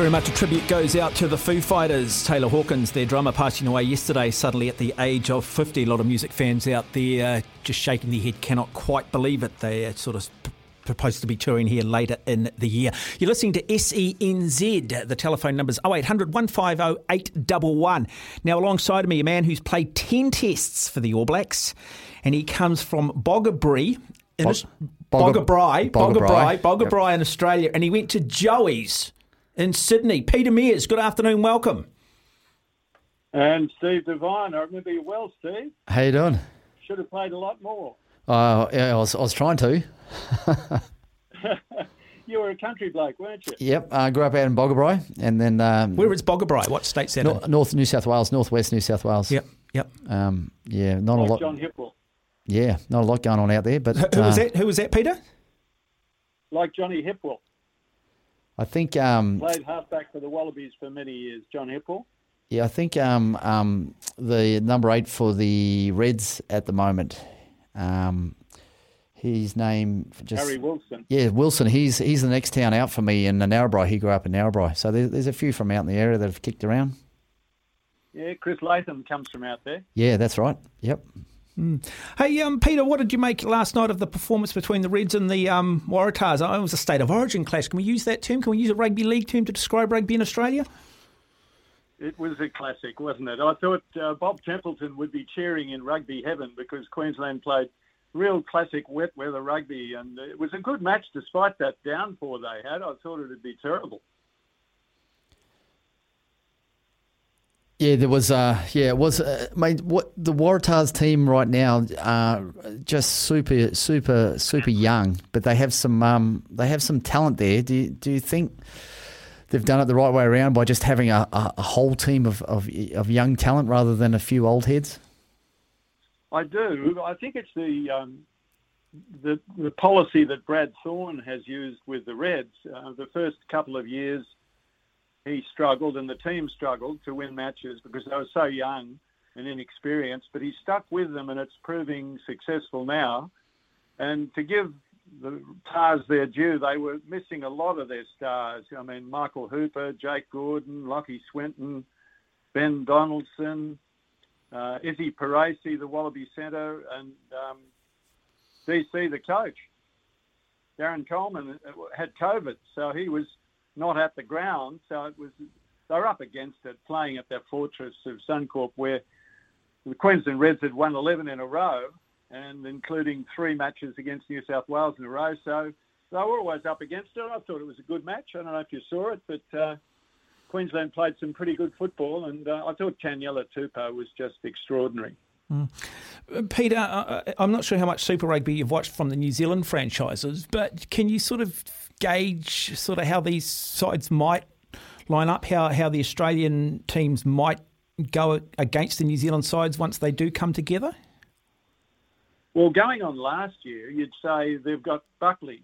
Very much a tribute goes out to the Foo Fighters. Taylor Hawkins, their drummer, passing away yesterday, suddenly at the age of 50. A lot of music fans out there uh, just shaking their head, cannot quite believe it. They are sort of supposed to be touring here later in the year. You're listening to SENZ. The telephone number is 0800 150 811. Now, alongside of me, a man who's played 10 tests for the All Blacks, and he comes from Boggabri. In Bog- Aus- Boggabri, Boggabri. Boggabri, Yep. In Australia, and he went to Joey's in Sydney. Peter Meares, good afternoon, welcome. And Steve Devine, I remember you well, Steve. How you doing? Should have played a lot more. Uh, yeah, I was, I was trying to. You were a country bloke, weren't you? Yep, I grew up out in Boggabri, and then um, Where is Boggabri? What state's that Nor- in? North New South Wales, Northwest New South Wales. Yep, yep. Um, yeah, not a lot. John Hipwell. Yeah, not a lot going on out there, but Who was uh, that? Who was that, Peter? Like Johnny Hipwell. I think um, Played halfback for the Wallabies for many years, John Hipwell. yeah, I think um, um, the number eight for the Reds at the moment. Um, his name just Harry Wilson. Yeah, Wilson. He's he's the next town out for me in Narrabri. He grew up in Narrabri, so there's, there's a few from out in the area that have kicked around. Yeah, Chris Latham comes from out there. Yeah, that's right. Yep. Hey, um, Peter, what did you make last night of the performance between the Reds and the um, Waratahs? It was a state of origin clash. Can we use that term? Can we use a rugby league term to describe rugby in Australia? It was a classic, wasn't it? I thought uh, Bob Templeton would be cheering in rugby heaven because Queensland played real classic wet weather rugby, and it was a good match despite that downpour they had. I thought it would be terrible. Yeah, there was. Uh, yeah, it was. Uh, mate, what the Waratahs team right now are just super, super, super young, but they have some. Um, they have some talent there. Do you, do you think they've done it the right way around by just having a, a, a whole team of, of of young talent rather than a few old heads? I do. I think it's the um, the the policy that Brad Thorn has used with the Reds. Uh, the first couple of years, he struggled and the team struggled to win matches because they were so young and inexperienced. But he stuck with them, and it's proving successful now. And to give the Tars their due, they were missing a lot of their stars. I mean, Michael Hooper, Jake Gordon, Lachie Swinton, Ben Donaldson uh, Izzy Perese, the Wallaby centre, and um, DC, the coach. Darren Coleman uh, had COVID, so he was not at the ground. So it was they were up against it, playing at their fortress of Suncorp, where the Queensland Reds had won 11 in a row, and including three matches against New South Wales in a row. So they were always up against it. I thought it was a good match. I don't know if you saw it, but uh, Queensland played some pretty good football, and uh, I thought Taniela Tupou was just extraordinary. Uh, Peter, uh, I'm not sure how much Super Rugby you've watched from the New Zealand franchises, but can you sort of gauge sort of how these sides might line up, how, how the Australian teams might go against the New Zealand sides once they do come together? Well, going on last year, you'd say they've got Buckleys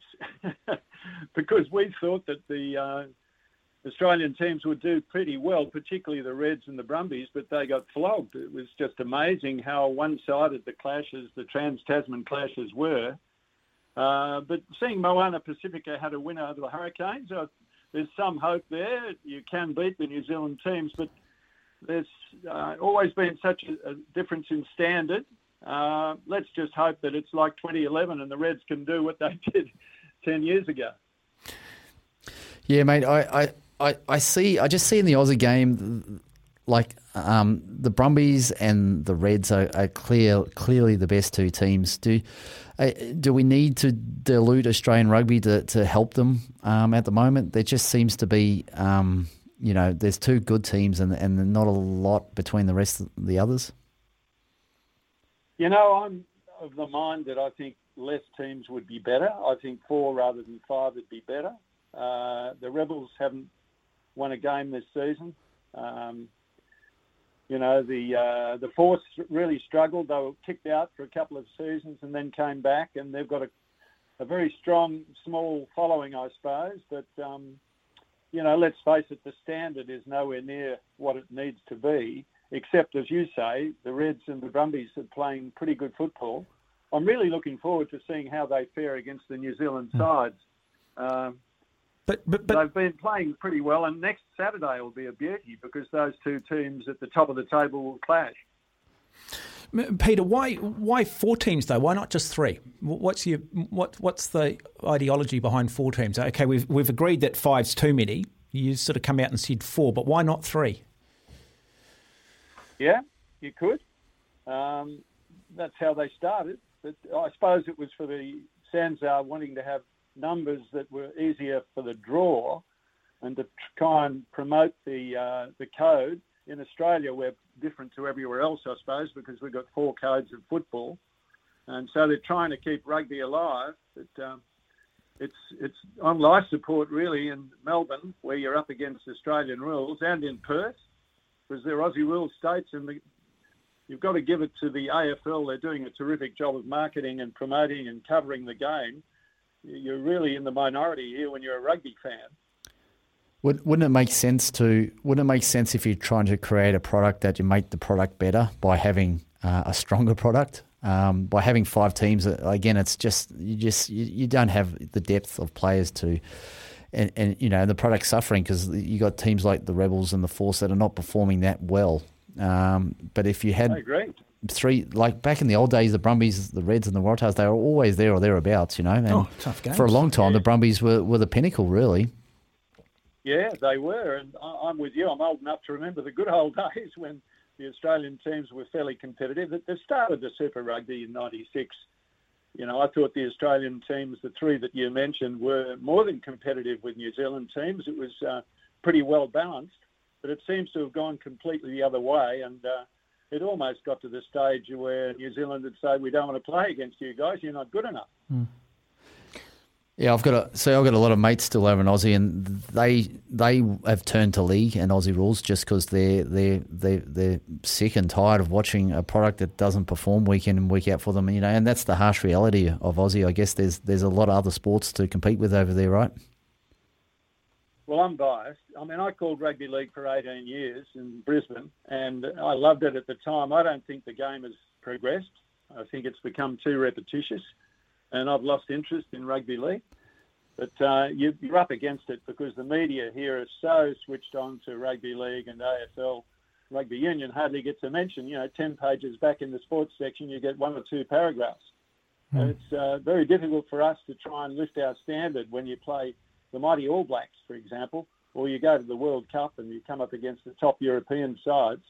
because we thought that the uh, Australian teams would do pretty well, particularly the Reds and the Brumbies, but they got flogged. It was just amazing how one-sided the clashes, the Trans-Tasman clashes were. Uh, but seeing Moana Pacifica had a win over the Hurricanes, uh, there's some hope there. You can beat the New Zealand teams, but there's uh, always been such a, a difference in standard. Uh, let's just hope that it's like 2011 and the Reds can do what they did 10 years ago. Yeah, mate. I, I, I, I see. I just see in the Aussie game, like um, the Brumbies and the Reds are, are clear, clearly the best two teams. Do uh, do we need to dilute Australian rugby to, to help them um, at the moment? There just seems to be, um, you know, there's two good teams and and not a lot between the rest of the others. You know, I'm of the mind that I think less teams would be better. I think four rather than five would be better. Uh, the Rebels haven't won a game this season. Um, you know, the uh, the Force really struggled. They were kicked out for a couple of seasons and then came back, and they've got a, a very strong, small following, I suppose. But um, you know, let's face it, the standard is nowhere near what it needs to be. Except, as you say, the Reds and the Brumbies are playing pretty good football. I'm really looking forward to seeing how they fare against the New Zealand sides. Um, But, but, but they've been playing pretty well, and next Saturday will be a beauty because those two teams at the top of the table will clash. Peter, why why four teams though? Why not just three? What's your what what's the ideology behind four teams? Okay, we've we've agreed that five's too many. You sort of come out and said four, but why not three? Yeah, you could. Um, that's how they started. But I suppose it was for the SANZAAR wanting to have numbers that were easier for the draw and to try and promote the uh, the code. In Australia, we're different to everywhere else, I suppose, because we've got four codes of football, and so they're trying to keep rugby alive. But um, it's it's on life support really in Melbourne, where you're up against Australian rules, and in Perth, because they're Aussie rules states, and the, you've got to give it to the AFL. They're doing a terrific job of marketing and promoting and covering the game. You're really in the minority here when you're a rugby fan. Wouldn't it make sense to? Wouldn't it make sense if you're trying to create a product that you make the product better by having uh, a stronger product? Um, by having five teams, again, it's just you just you, you don't have the depth of players to, and, and you know the product's suffering because you got teams like the Rebels and the Force that are not performing that well. Um, but if you had three, like back in the old days, the Brumbies, the Reds, and the Waratahs, they were always there or thereabouts, you know. And oh, tough games. For a long time, yeah. the Brumbies were, were the pinnacle, really. Yeah, they were, and I'm with you. I'm old enough to remember the good old days when the Australian teams were fairly competitive. At the start of the Super Rugby in '96, you know, I thought the Australian teams, the three that you mentioned, were more than competitive with New Zealand teams. It was uh, pretty well balanced, but it seems to have gone completely the other way, and uh, it almost got to the stage where New Zealand would say, "We don't want to play against you guys. You're not good enough." Mm. Yeah, I've got a so I've got a lot of mates still over in Aussie, and they they have turned to league and Aussie rules just because they're they they they're sick and tired of watching a product that doesn't perform week in and week out for them. You know, and that's the harsh reality of Aussie. I guess there's there's a lot of other sports to compete with over there, right? Well, I'm biased. I mean, I called rugby league for 18 years in Brisbane, and I loved it at the time. I don't think the game has progressed. I think it's become too repetitious and I've lost interest in rugby league. But uh, you, are up against it because the media here is so switched on to rugby league and AFL. Rugby union hardly gets a mention. You know, 10 pages back in the sports section, you get one or two paragraphs. Mm. And it's uh, very difficult for us to try and lift our standard when you play the mighty All Blacks, for example, or you go to the World Cup and you come up against the top European sides.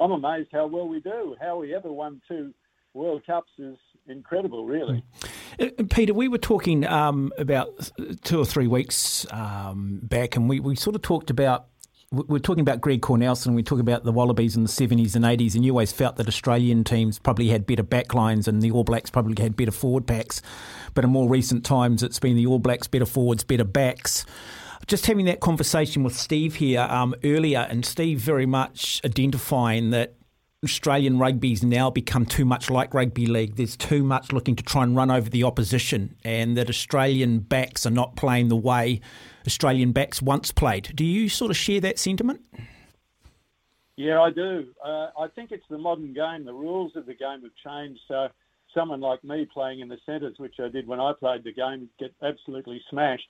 I'm amazed how well we do. How we ever won two World Cups is incredible, really. Uh, Peter, we were talking um, about two or three weeks um, back, and we, we sort of talked about we're talking about Greg Cornelsen. We talk about the Wallabies in the seventies and eighties, and you always felt that Australian teams probably had better backlines, and the All Blacks probably had better forward packs. But in more recent times, it's been the All Blacks better forwards, better backs. Just having that conversation with Steve here um, earlier, and Steve very much identifying that Australian rugby's now become too much like rugby league. There's too much looking to try and run over the opposition, and that Australian backs are not playing the way Australian backs once played. Do you sort of share that sentiment? Yeah, I do. Uh, I think it's the modern game. The rules of the game have changed. So, someone like me playing in the centres, which I did when I played the game, get absolutely smashed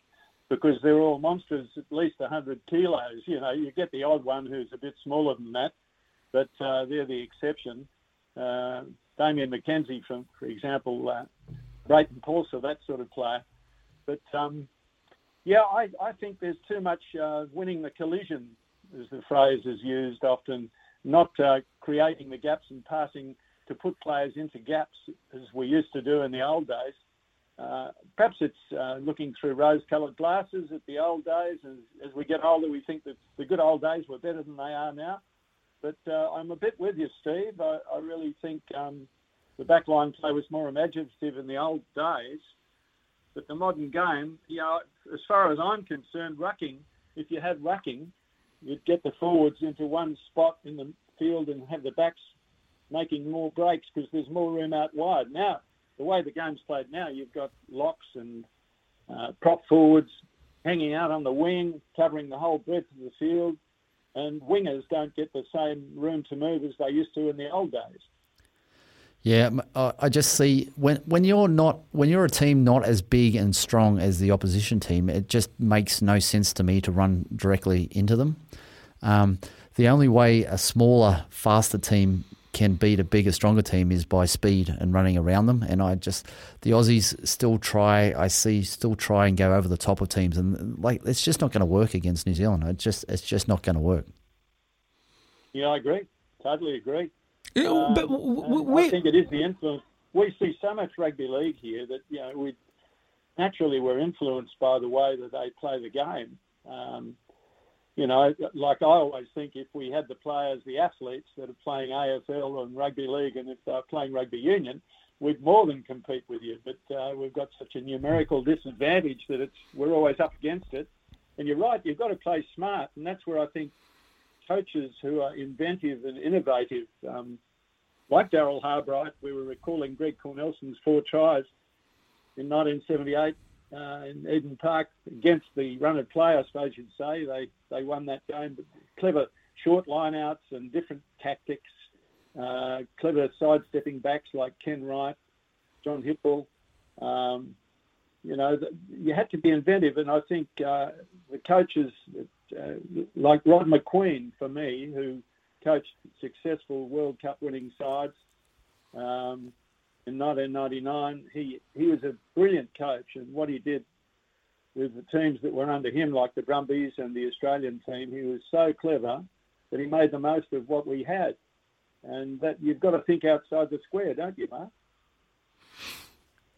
because they're all monsters, at least 100 kilos. You know, you get the odd one who's a bit smaller than that but uh, they're the exception. Uh, Damian McKenzie, for, for example, uh, Brayton Pauser, that sort of player. But um, yeah, I, I, think there's too much uh, winning the collision, as the phrase is used often, not uh, creating the gaps and passing to put players into gaps as we used to do in the old days. Uh, perhaps it's uh, looking through rose-coloured glasses at the old days. As, as, we get older, we think that the good old days were better than they are now. But uh, I'm a bit with you, Steve. I, I really think um, the backline play was more imaginative in the old days. But the modern game, you know, as far as I'm concerned, rucking, if you had rucking, you'd get the forwards into one spot in the field and have the backs making more breaks because there's more room out wide. Now, the way the game's played now, you've got locks and uh, prop forwards hanging out on the wing, covering the whole breadth of the field and wingers don't get the same room to move as they used to in the old days. Yeah, I just see when when you're not when you're a team not as big and strong as the opposition team, it just makes no sense to me to run directly into them. Um, the only way a smaller, faster team can beat a bigger, stronger team is by speed and running around them. And I just the Aussies still try. I see still try and go over the top of teams, and like it's just not going to work against New Zealand. It's just it's just not going to work. Yeah, I agree. Totally agree. Um, but I think it is the influence. We see so much rugby league here that you know we naturally we're influenced by the way that they play the game. Um, you know, like I always think, if we had the players, the athletes that are playing AFL and rugby league, and if they're playing rugby union, we'd more than compete with you. But uh, we've got such a numerical disadvantage that it's we're always up against it. And you're right, you've got to play smart, and that's where I think coaches who are inventive and innovative, um, like Daryl Haberecht, we were recalling Greg Cornelsen's four tries in 1978 uh, in Eden Park against the run play, I suppose you'd say. They they won that game. But clever short lineouts and different tactics, uh, clever sidestepping backs like Ken Wright, John Hipwell. Um, you know, you had to be inventive, and I think uh, the coaches like Rod Macqueen for me, who coached successful World Cup winning sides. Um, in 1999. He he was a brilliant coach, and what he did with the teams that were under him, like the Brumbies and the Australian team, he was so clever that he made the most of what we had. And that you've got to think outside the square, don't you, Mark?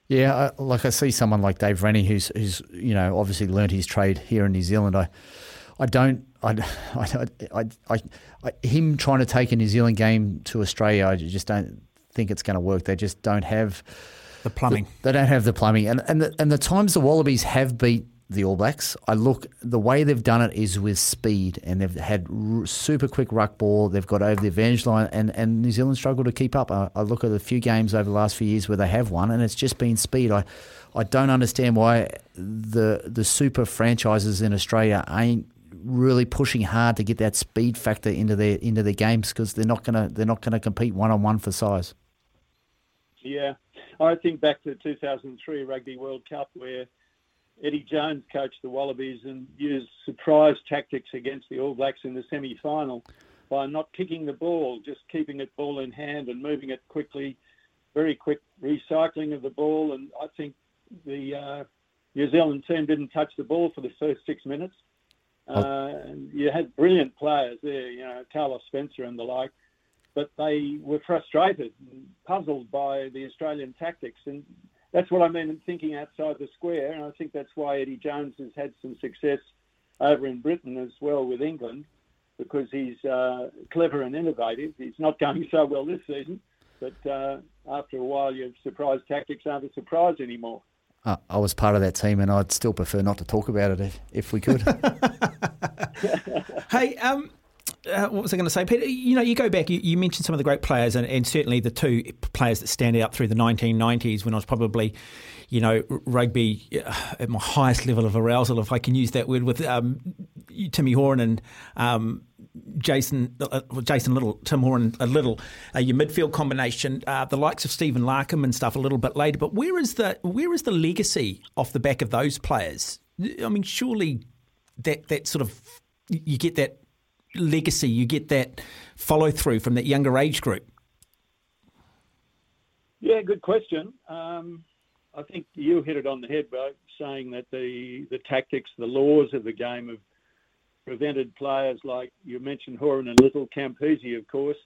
Yeah, I, like I see someone like Dave Rennie, who's who's you know obviously learned his trade here in New Zealand. I I don't. I, I, I, I, I, him trying to take a New Zealand game to Australia, I just don't think it's going to work. They just don't have the plumbing. The, they don't have the plumbing, and and the, and the times the Wallabies have beat the All Blacks, I look the way they've done it is with speed, and they've had r- super quick ruck ball. They've got over the advantage line, and, and New Zealand struggle to keep up. I, I, look at a few games over the last few years where they have won, and it's just been speed. I I don't understand why the the super franchises in Australia ain't really pushing hard to get that speed factor into their into their games because they're not gonna they're not gonna compete one on one for size. Yeah, I think back to the 2003 Rugby World Cup where Eddie Jones coached the Wallabies and used surprise tactics against the All Blacks in the semi-final by not kicking the ball, just keeping it ball in hand and moving it quickly, very quick recycling of the ball. And I think the uh, New Zealand team didn't touch the ball for the first six minutes. Uh, you had brilliant players there, you know, Carlos Spencer and the like but they were frustrated and puzzled by the Australian tactics. And that's what I mean in thinking outside the square. And I think that's why Eddie Jones has had some success over in Britain as well with England, because he's uh, clever and innovative. He's not going so well this season, but uh, after a while, your surprise tactics aren't a surprise anymore. I was part of that team, and I'd still prefer not to talk about it if, if we could. hey, um, uh, what was I going to say, Peter? You know, you go back. You, you mentioned some of the great players, and, and, certainly the two players that stand out through the 1990s when I was probably, you know, rugby uh, at my highest level of arousal, if I can use that word, with um, Timmy Horan and um, Jason uh, Jason Little, Tim Horan a little, uh, your midfield combination, uh, the likes of Stephen Larkham and stuff a little bit later. But where is the where is the legacy off the back of those players? I mean, surely that that sort of you get that legacy, you get that follow through from that younger age group? Yeah, good question. Um, I think you hit it on the head by saying that the the tactics, the laws of the game have prevented players like you mentioned Horan and Little, Campese, of course,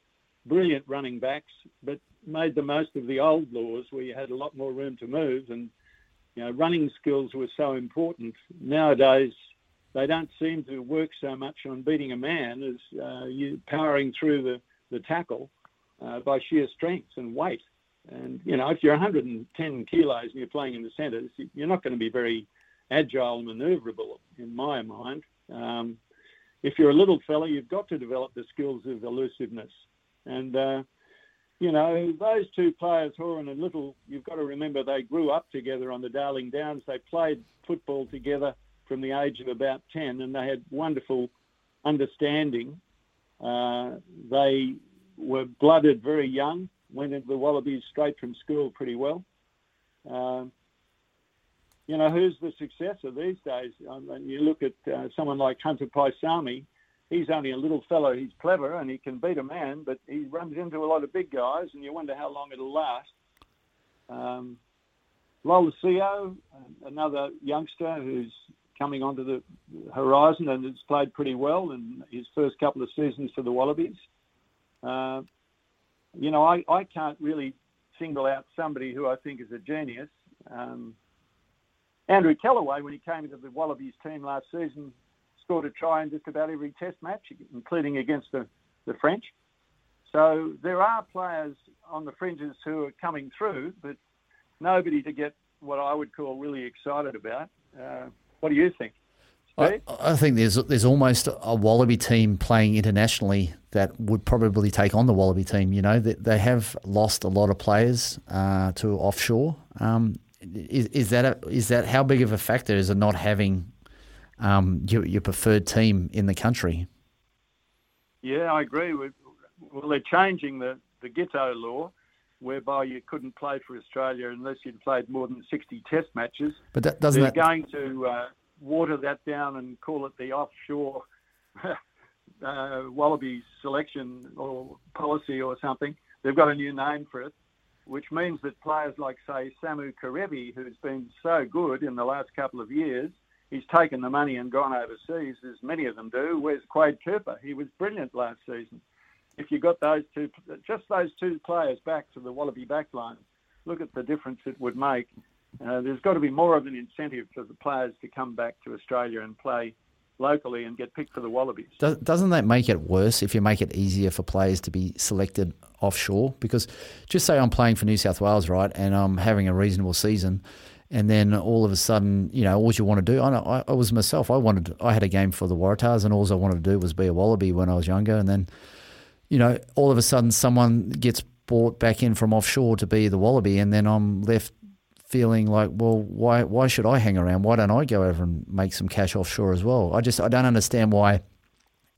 brilliant running backs, but made the most of the old laws where you had a lot more room to move and you know running skills were so important. Nowadays, they don't seem to work so much on beating a man as uh, you powering through the, the tackle uh, by sheer strength and weight. And, you know, if you're 110 kilos and you're playing in the centres, you're not going to be very agile and manoeuvrable, in my mind. Um, if you're a little fella, you've got to develop the skills of elusiveness. And, uh, you know, those two players, Horan and Little, you've got to remember they grew up together on the Darling Downs. They played football together from the age of about 10, and they had wonderful understanding. Uh, they were blooded very young. went into the Wallabies straight from school pretty well. Um, you know, who's the successor these days? And you look at uh, someone like Hunter Paisami, he's only a little fellow. He's clever and he can beat a man, but he runs into a lot of big guys, and you wonder how long it'll last. Um, Lolesio, another youngster who's coming onto the horizon and has played pretty well in his first couple of seasons for the Wallabies. Uh, you know, I, I can't really single out somebody who I think is a genius. Um, Andrew Kellaway, when he came into the Wallabies team last season, scored a try in just about every test match, including against the, the French. So there are players on the fringes who are coming through, but nobody to get what I would call really excited about. Uh, what do you think? I, I, think there's there's almost a Wallaby team playing internationally that would probably take on the Wallaby team. You know, they, they have lost a lot of players uh, to offshore. Um, is, is that a, is that how big of a factor is it not having um, your, your preferred team in the country? Yeah, I agree. With, well, they're changing the the Giteau law, whereby you couldn't play for Australia unless you'd played more than 60 Test matches. But that doesn't. They're that... going to uh, water that down and call it the offshore uh, Wallaby selection or policy or something. They've got a new name for it, which means that players like, say, Samu Kerevi, who's been so good in the last couple of years, he's taken the money and gone overseas, as many of them do. Where's Quade Cooper? He was brilliant last season. If you got those two, just those two players back to the Wallaby backline, look at the difference it would make. Uh, there's got to be more of an incentive for the players to come back to Australia and play locally and get picked for the Wallabies. Doesn't that make it worse if you make it easier for players to be selected offshore? Because just say I'm playing for New South Wales, right, and I'm having a reasonable season, and then all of a sudden, you know, all you want to do. I, know, I, was myself. I wanted. I had a game for the Waratahs, and all I wanted to do was be a Wallaby when I was younger, and then, you know, all of a sudden someone gets brought back in from offshore to be the Wallaby, and then I'm left feeling like, well, why why should I hang around? Why don't I go over and make some cash offshore as well? I just I don't understand why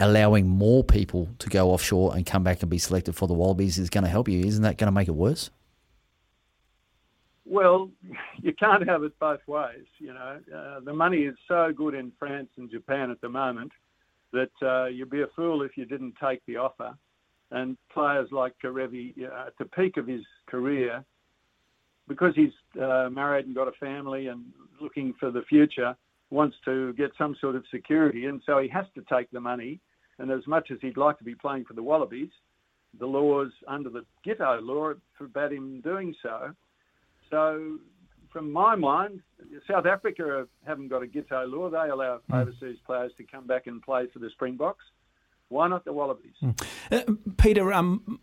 allowing more people to go offshore and come back and be selected for the Wallabies is going to help you. Isn't that going to make it worse? Well, you can't have it both ways. You know, uh, the money is so good in France and Japan at the moment that uh, you'd be a fool if you didn't take the offer. And players like Kerevi, uh, at the peak of his career, because he's uh, married and got a family and looking for the future, wants to get some sort of security, and so he has to take the money. And as much as he'd like to be playing for the Wallabies, the laws under the Giteau law forbade him doing so. So, from my mind, South Africa haven't got a Giteau law. They allow mm. overseas players to come back and play for the Springboks. Why not the Wallabies? Mm. Uh, Peter, um,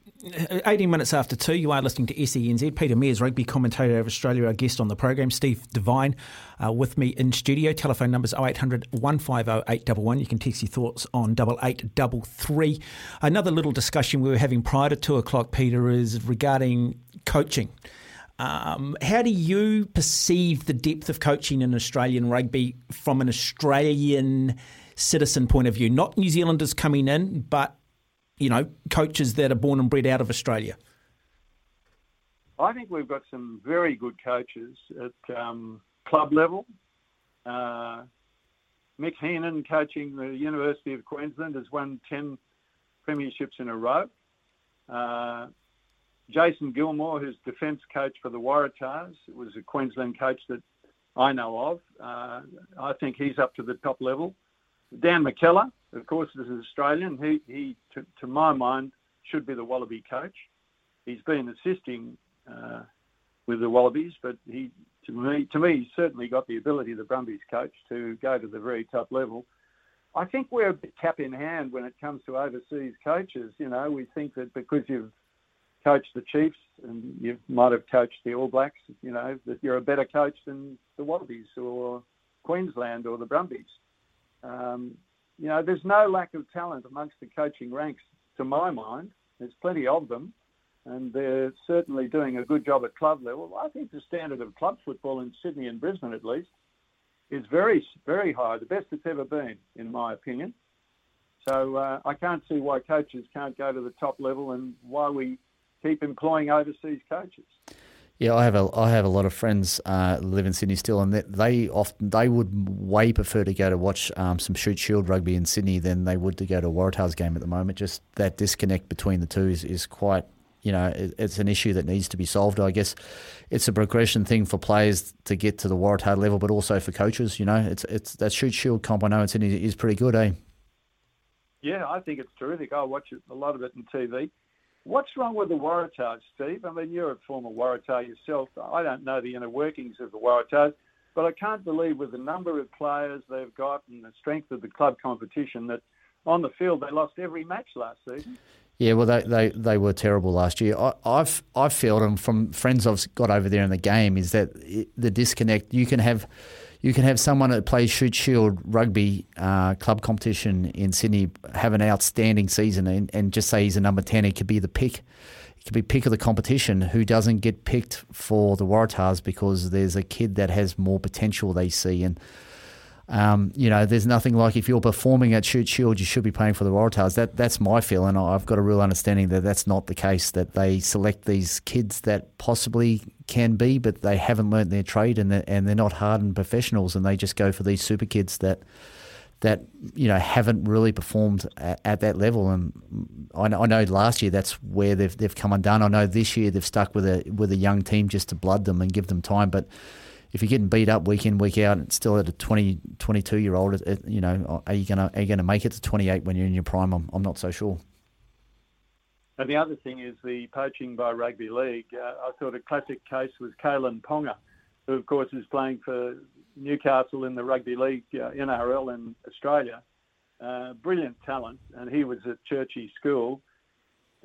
18 minutes after two, you are listening to SENZ. Peter Meares, rugby commentator of Australia, our guest on the program. Steve Devine uh, with me in studio. Telephone numbers 0800 150 811. You can text your thoughts on 8833. Another little discussion we were having prior to two o'clock, Peter, is regarding coaching. Um, how do you perceive the depth of coaching in Australian rugby from an Australian citizen point of view, not New Zealanders coming in, but you know, coaches that are born and bred out of Australia? I think we've got some very good coaches at um, club level. Uh, Mick Heenan, coaching the University of Queensland, has won 10 premierships in a row. Uh, Jason Gilmore, who's defence coach for the Waratahs, was a Queensland coach that I know of. Uh, I think he's up to the top level. Dan McKellar, of course, is an Australian. He, he to, to, my mind, should be the Wallaby coach. He's been assisting uh, with the Wallabies, but he, to me, to me, he's certainly got the ability, the Brumbies coach, to go to the very top level. I think we're a bit cap in hand when it comes to overseas coaches. You know, we think that because you've coached the Chiefs and you might have coached the All Blacks, you know, that you're a better coach than the Wallabies or Queensland or the Brumbies. Um, you know, there's no lack of talent amongst the coaching ranks, to my mind. There's plenty of them, and they're certainly doing a good job at club level. I think the standard of club football in Sydney and Brisbane, at least, is very, very high, the best it's ever been, in my opinion. So uh, I can't see why coaches can't go to the top level and why we keep employing overseas coaches. Yeah, I have a I have a lot of friends uh, live in Sydney still, and they often they would way prefer to go to watch um, some Shute Shield rugby in Sydney than they would to go to a Waratahs game at the moment. Just that disconnect between the two is, is quite you know it's an issue that needs to be solved. I guess it's a progression thing for players to get to the Waratah level, but also for coaches. You know, it's it's that Shute Shield comp I know in Sydney is pretty good, eh? Yeah, I think it's terrific. I watch it, a lot of it on TV. What's wrong with the Waratahs, Steve? I mean, you're a former Waratah yourself. I don't know the inner workings of the Waratahs, but I can't believe with the number of players they've got and the strength of the club competition that on the field they lost every match last season. Yeah, well, they, they, they were terrible last year. I, I've I've felt, and from friends I've got over there in the game, is that the disconnect. You can have you can have someone that plays Shute Shield rugby uh, club competition in Sydney have an outstanding season and, and just say he's a number 10. He could be the pick. It could be pick of the competition who doesn't get picked for the Waratahs because there's a kid that has more potential they see. And um, you know, there's nothing like if you're performing at Shute Shield, you should be playing for the Waratahs. That that's my feeling. I've got a real understanding that that's not the case. That they select these kids that possibly can be, but they haven't learnt their trade and they're, and they're not hardened professionals, and they just go for these super kids that that you know haven't really performed at, at that level. And I know, I know, last year that's where they've they've come undone. I know this year they've stuck with a with a young team just to blood them and give them time, but if you're getting beat up week in week out, and still at a 20, 22 year old, you know, are you gonna are you gonna make it to 28 when you're in your prime? I'm, I'm not so sure. And the other thing is the poaching by rugby league. Uh, I thought a classic case was Kalyn Ponga, who of course is playing for Newcastle in the rugby league uh, NRL in Australia. Uh, brilliant talent, and he was at Churchie School.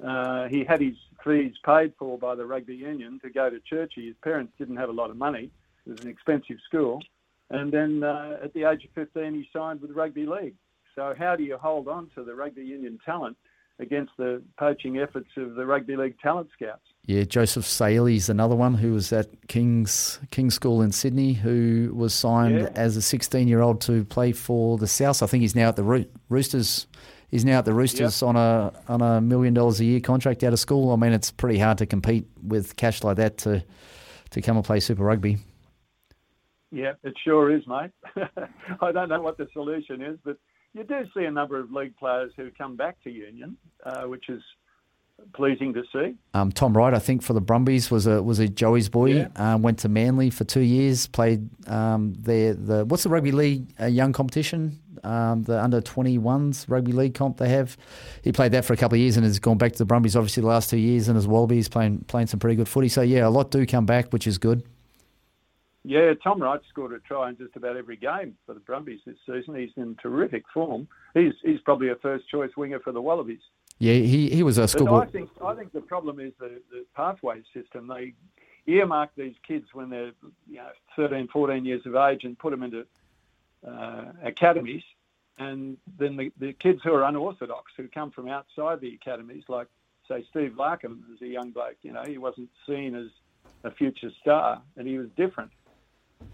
Uh, he had his fees paid for by the rugby union to go to Churchie. His parents didn't have a lot of money, it was an expensive school. And then uh, at the age of 15, he signed with rugby league. So how do you hold on to the rugby union talent against the poaching efforts of the rugby league talent scouts? Yeah, Joseph Suaalii's another one who was at King's King's School in Sydney, who was signed yeah. as a 16 year old to play for the South. I think he's now at the Ro- Roosters. He's now at the Roosters yep. on a on a million dollars a year contract out of school. I mean, it's pretty hard to compete with cash like that to to come and play Super Rugby. Yeah, it sure is, mate. I don't know what the solution is, but you do see a number of league players who come back to Union, uh, which is pleasing to see. Um, Tom Wright, I think, for the Brumbies was a was a Joey's boy. Yeah. Um, went to Manly for two years. Played um, the the what's the rugby league uh, young competition? Um, the under 21s rugby league comp they have. He played that for a couple of years and has gone back to the Brumbies obviously the last two years and as Wallabies playing playing some pretty good footy. So yeah, a lot do come back, which is good. Yeah, Tom Wright scored a try in just about every game for the Brumbies this season. He's in terrific form. He's he's probably a first choice winger for the Wallabies. Yeah, he, he was a schoolboy. I think I think the problem is the, the pathway system. They earmark these kids when they're you know 13, 14 years of age and put them into uh, academies, and then the, the kids who are unorthodox who come from outside the academies, like say Steve Larkham as a young bloke, you know, he wasn't seen as a future star, and he was different.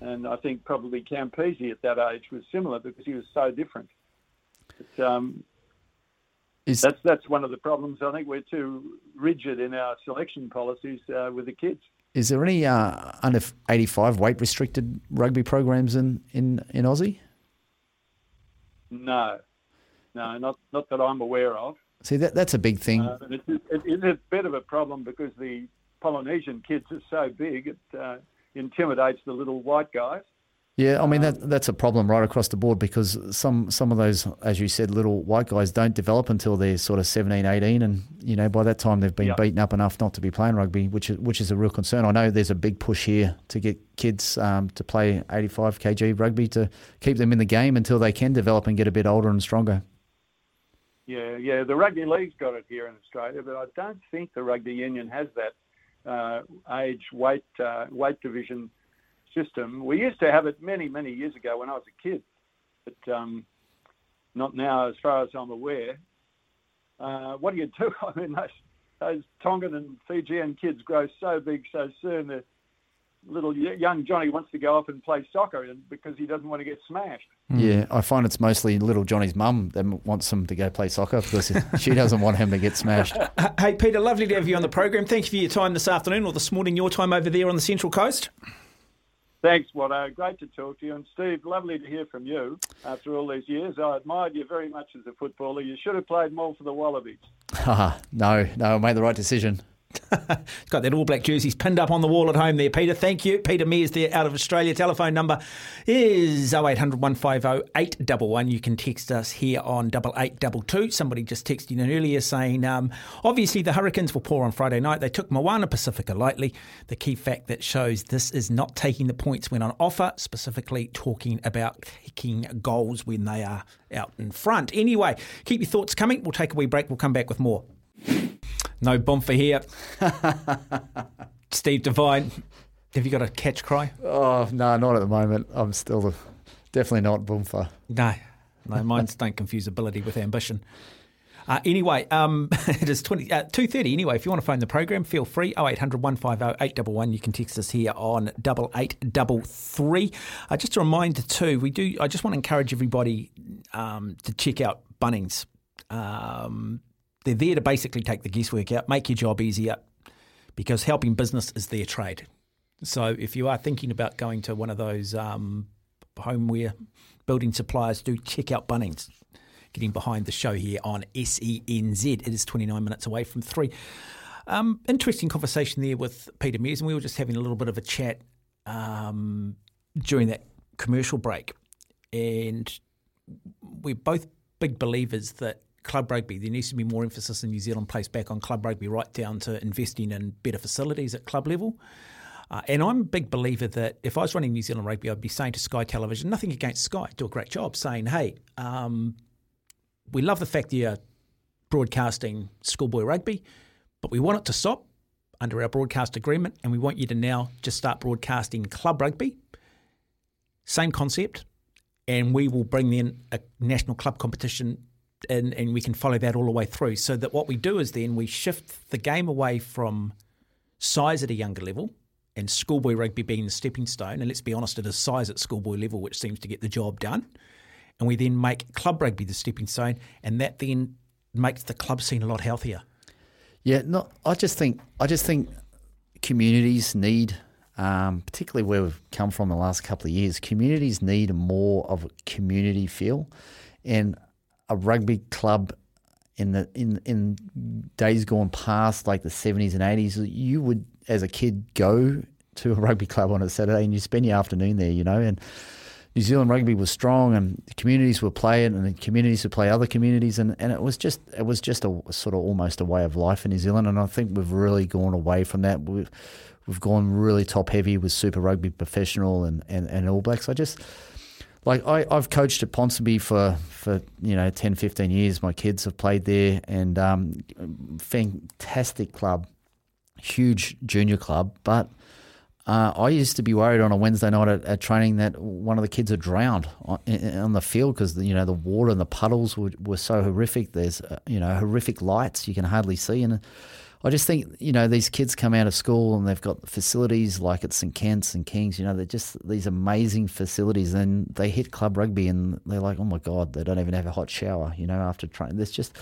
And I think probably Campese at that age was similar because he was so different. But, um, Is, that's that's one of the problems. I think we're too rigid in our selection policies uh, with the kids. Is there any uh, under eighty five weight restricted rugby programs in, in, in Aussie? No, no, not not that I'm aware of. See that that's a big thing. Uh, it's, it, it's a bit of a problem because the Polynesian kids are so big. It, uh, intimidates the little white guys. Yeah, I mean that that's a problem right across the board because some some of those, as you said, little white guys don't develop until they're sort of 17, 18, and you know by that time they've been beaten up enough not to be playing rugby, which is which is a real concern. I know there's a big push here to get kids um, to play 85 kg rugby to keep them in the game until they can develop and get a bit older and stronger. Yeah, yeah, the rugby league's got it here in Australia, but I don't think the rugby union has that uh, age weight uh, weight division system. We used to have it many many years ago when I was a kid, but um, not now, as far as I'm aware. Uh, what do you do? I mean, those, those Tongan and Fijian kids grow so big so soon. They're little young Johnny wants to go off and play soccer because he doesn't want to get smashed. Mm. Yeah, I find it's mostly little Johnny's mum that wants him to go play soccer because she doesn't want him to get smashed. Hey, Peter, lovely to have you on the program. Thank you for your time this afternoon or this morning, your time over there on the Central Coast. Thanks, Watto. Great to talk to you. And Steve, lovely to hear from you after all these years. I admired you very much as a footballer. You should have played more for the Wallabies. no, no, I made the right decision. He's got that All Black jerseys pinned up on the wall at home there, Peter. Thank you. Peter Meares there out of Australia. Telephone number is 0800 150 811. You can text us here on 8822. Somebody just texted in earlier saying, um, obviously the Hurricanes were poor on Friday night. They took Moana Pacifica lightly. The key fact that shows this is not taking the points when on offer, specifically talking about kicking goals when they are out in front. Anyway, keep your thoughts coming. We'll take a wee break. We'll come back with more. No bumper here. Steve Devine, have you got a catch cry? Oh, no, not at the moment. I'm still definitely not bumper. No, no, mine's don't confuse ability with ambition. Uh, anyway, um, it is 20, uh, 2.30 anyway. If you want to phone the program, feel free. 0800 150 811. You can text us here on 8833. Uh, just a reminder too, we do. I just want to encourage everybody um, to check out Bunnings. Um, they're there to basically take the guesswork out, make your job easier, because helping business is their trade. So if you are thinking about going to one of those um, homeware building suppliers, do check out Bunnings. Getting behind the show here on SENZ. It is 29 minutes away from three. Um, interesting conversation there with Peter Meares, and we were just having a little bit of a chat um, during that commercial break. And we're both big believers that club rugby. There needs to be more emphasis in New Zealand placed back on club rugby, right down to investing in better facilities at club level. Uh, and I'm a big believer that if I was running New Zealand rugby, I'd be saying to Sky Television, nothing against Sky, do a great job, saying, hey, um, we love the fact that you're broadcasting schoolboy rugby, but we want it to stop under our broadcast agreement, and we want you to now just start broadcasting club rugby. Same concept, and we will bring in a national club competition and, and we can follow that all the way through. So that what we do is then we shift the game away from size at a younger level and schoolboy rugby being the stepping stone. And let's be honest, it is size at schoolboy level which seems to get the job done. And we then make club rugby the stepping stone, and that then makes the club scene a lot healthier. Yeah, no, I just think I just think communities need, um, particularly where we've come from the last couple of years, communities need more of a community feel, and a rugby club in the in in days gone past, like the seventies and eighties, you would as a kid go to a rugby club on a Saturday and you spend your afternoon there, you know, and New Zealand rugby was strong and the communities would play it and the communities would play other communities and, and it was just it was just a sort of almost a way of life in New Zealand and I think we've really gone away from that. We've we've gone really top heavy with Super Rugby Professional and, and, and All Blacks. I just like I, I've coached at Ponsonby for, for you know 10, 15 years. My kids have played there, and um, fantastic club, huge junior club. But uh, I used to be worried on a Wednesday night at, at training that one of the kids had drowned on, on the field because you know the water and the puddles were, were so horrific. There's uh, you know horrific lights you can hardly see, and I just think you know these kids come out of school and they've got facilities like at St Kent's and Kings. You know they're just these amazing facilities, and they hit club rugby and they're like, oh my god, they don't even have a hot shower. You know after training, there's just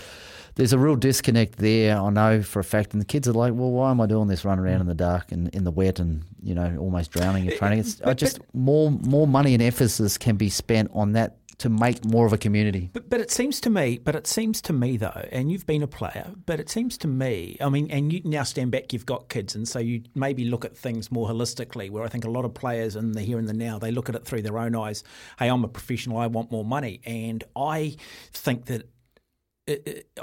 there's a real disconnect there. I know for a fact, and the kids are like, well, why am I doing this, running around in the dark and in the wet and you know almost drowning in training? It's I just more more money and emphasis can be spent on that to make more of a community. But, but it seems to me, but it seems to me though, and you've been a player, but it seems to me, I mean, and you now stand back, you've got kids, and so you maybe look at things more holistically. Where I think a lot of players in the here and the now, they look at it through their own eyes. Hey, I'm a professional, I want more money, and I think that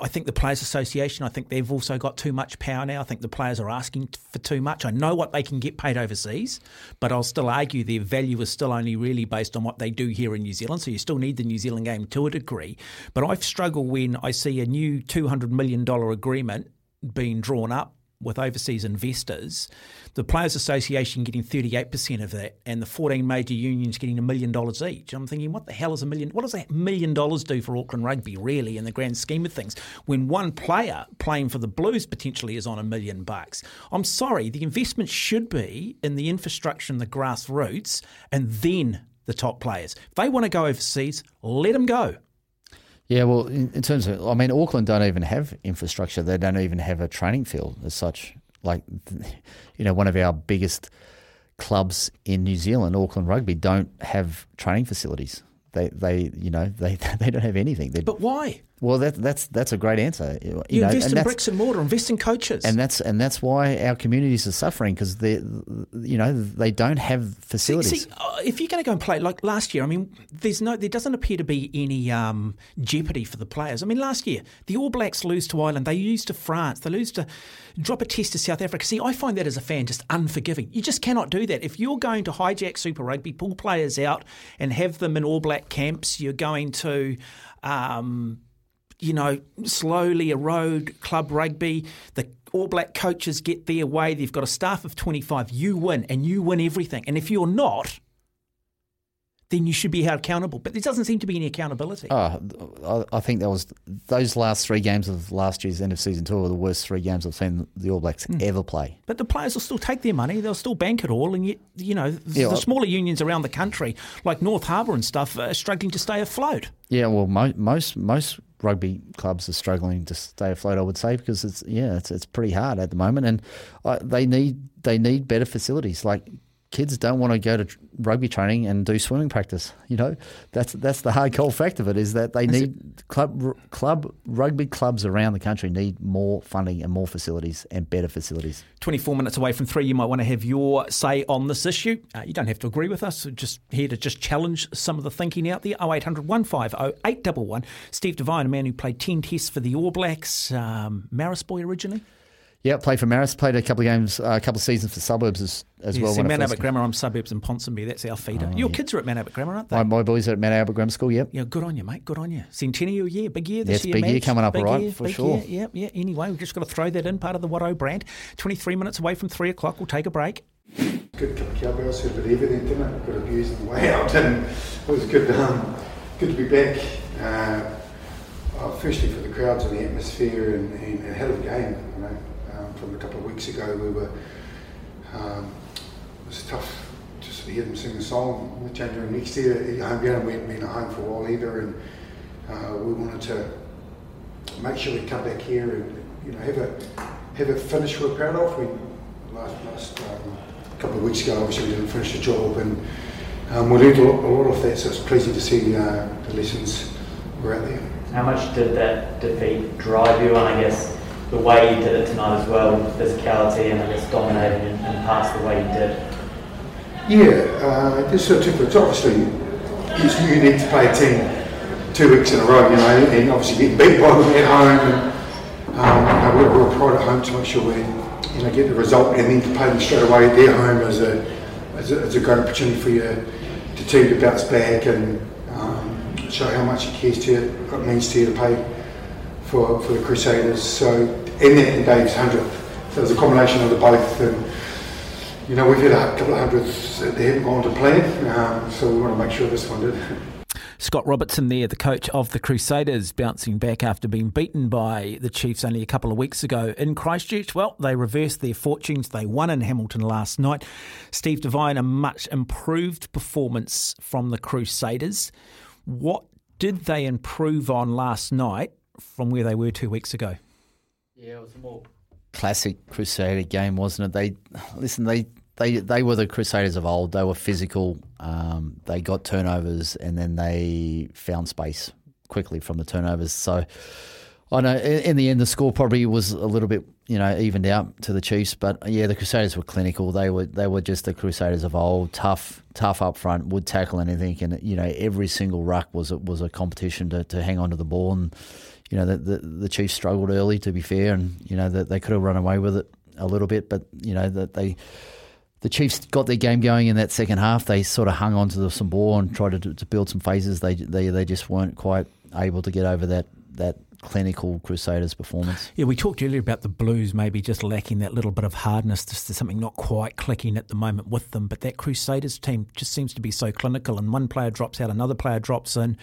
I think the Players Association, I think they've also got too much power now. I think the players are asking for too much. I know what they can get paid overseas, but I'll still argue their value is still only really based on what they do here in New Zealand. So you still need the New Zealand game to a degree. But I struggle when I see a new $200 million agreement being drawn up with overseas investors, the Players Association getting 38% of that, and the 14 major unions getting a million dollars each. I'm thinking, what the hell is a million? What does that million dollars do for Auckland Rugby, really, in the grand scheme of things? When one player playing for the Blues potentially is on a million bucks. I'm sorry, the investment should be in the infrastructure and the grassroots, and then the top players. If they want to go overseas, let them go. Yeah, well, in, in, terms of, I mean, Auckland don't even have infrastructure. They don't even have a training field as such. Like, you know, one of our biggest clubs in New Zealand, Auckland Rugby, don't have training facilities. They, they, you know, they they don't have anything. They're, but why? Well, that, that's that's a great answer. You, you know, invest in bricks and mortar, invest in coaches, and that's and that's why our communities are suffering because they, you know, they don't have facilities. See, see, if you're going to go and play like last year, I mean, there's no, there doesn't appear to be any um, jeopardy for the players. I mean, last year the All Blacks lose to Ireland, they lose to France, they lose to drop a test to South Africa. See, I find that as a fan just unforgiving. You just cannot do that. If you're going to hijack Super Rugby, pull players out, and have them in All Black camps, you're going to. Um, you know, slowly erode club rugby. The All Black coaches get their way. They've got a staff of 25. You win, and you win everything. And if you're not, then you should be held accountable. But there doesn't seem to be any accountability. Oh, I think that was those last three games of last year's end of season tour were the worst three games I've seen the All Blacks mm. ever play. But the players will still take their money; they'll still bank it all, and yet you know yeah, the smaller unions around the country, like North Harbour and stuff, are struggling to stay afloat. Yeah, well, mo- most most rugby clubs are struggling to stay afloat. I would say because it's yeah, it's it's pretty hard at the moment, and uh, they need they need better facilities. Like kids don't want to go to rugby training and do swimming practice. You know, that's that's the hard cold fact of it is that they need club club rugby clubs around the country need more funding and more facilities and better facilities. Twenty four minutes away from three, you might want to have your say on this issue. Uh, you don't have to agree with us. Just here to just challenge some of the thinking out there. 0800 150 811. Steve Devine, a man who played ten tests for the All Blacks, um, Marist boy originally. Yeah, played for Marist, played a couple of games, uh, a couple of seasons for Suburbs as, as yeah, well. See, Mount Albert Grammar, I'm Suburbs and Ponsonby. That's our feeder. Oh, Your yeah. kids are at Mount Albert Grammar, aren't they? My, my boys are at Mount Albert Grammar School, yep. Yeah, good on you, mate. Good on you. Centennial year, big year this yes, year. big year coming up, big all right, year, for sure. Year. Yeah, yeah. Anyway, we've just got to throw that in, part of the Watto brand. 23 minutes away from 3 o'clock. We'll take a break. Good couple of cowbells, heard a bit of everything, didn't it? Got abused on the way out, and it was good, um, good to be back. Uh, uh, firstly for the crowds and the atmosphere and, and, and hell of a game, you know from a couple of weeks ago. We were um, it was tough just to hear them sing the song January next year at home ground. We hadn't been at home for a while either, and uh, we wanted to make sure we come back here and you know have a have a finish we're proud of. We last last um, couple of weeks ago obviously we didn't finish the job and. Um, we learned a lot, a lot of that, so it's pleasing to see uh, the lessons were out there. How much did that defeat drive you? And I guess the way you did it tonight as well, physicality and I guess dominating and, and pass the way you did. Yeah, uh, this sort of obviously it's unique to play a team two weeks in a row, you know, and obviously get beat by them at home. And, um, you know, we're, we're pride at home to make sure we, you know, get the result, and then to play them straight away at their home as a, as a, as a great opportunity for you, the team to bounce back and um, show how much it cares to you, what it means to you to play for, for the Crusaders. So in that and Dave's hundredth. So it was a combination of the both. And you know we've had a couple of hundreds that haven't gone to plan, um, so we want to make sure this one did. Scott Robertson there, the coach of the Crusaders, bouncing back after being beaten by the Chiefs only a couple of weeks ago in Christchurch. Well, they reversed their fortunes. They won in Hamilton last night. Steve Devine, a much improved performance from the Crusaders. What did they improve on last night from where they were two weeks ago? Yeah, it was a more classic Crusader game, wasn't it? They listen. They they they were the Crusaders of old. They were physical. Um, they got turnovers and then they found space quickly from the turnovers. So I know in, in the end the score probably was a little bit you know evened out to the Chiefs, but yeah, the Crusaders were clinical. They were they were just the Crusaders of old, tough tough up front, would tackle anything, and you know every single ruck was was a competition to, to hang onto the ball and you know, the, the, the Chiefs struggled early, to be fair, and you know that they could have run away with it a little bit, but you know that they the Chiefs got their game going in that second half. They sort of hung on to some ball and tried to, to build some phases. They, they they just weren't quite able to get over that that clinical Crusaders performance. Yeah, we talked earlier about the Blues maybe just lacking that little bit of hardness. Just something not quite clicking at the moment with them. But that Crusaders team just seems to be so clinical, and one player drops out, another player drops in,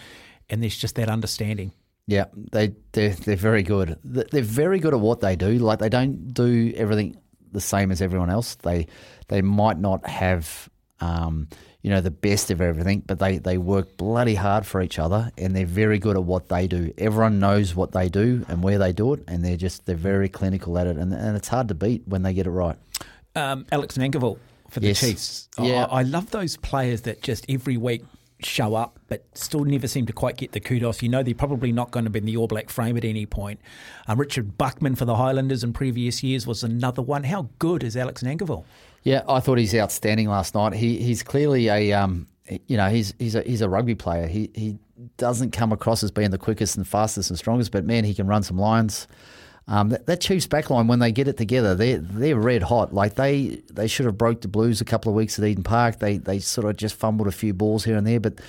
and there's just that understanding. Yeah, they they're, they're very good. They're very good at what they do. Like they don't do everything the same as everyone else. They they might not have um, you know the best of everything, but they they work bloody hard for each other, and they're very good at what they do. Everyone knows what they do and where they do it, and they're just they're very clinical at it, and and it's hard to beat when they get it right. Um, Alex Nankivell for the Yes. Chiefs. Yeah. I love those players that just every week show up but still never seem to quite get the kudos. You know they're probably not going to be in the All Black frame at any point. Um, Richard Buckman for the Highlanders in previous years was another one. How good is Alex Nankivell? Yeah, I thought he's outstanding last night. He he's clearly a um, you know he's he's a he's a rugby player. He he doesn't come across as being the quickest and fastest and strongest, but man, he can run some lines. Um, that, that Chiefs backline when they get it together, they're they're red hot. Like they they should have broke the Blues a couple of weeks at Eden Park. They they sort of just fumbled a few balls here and there, but.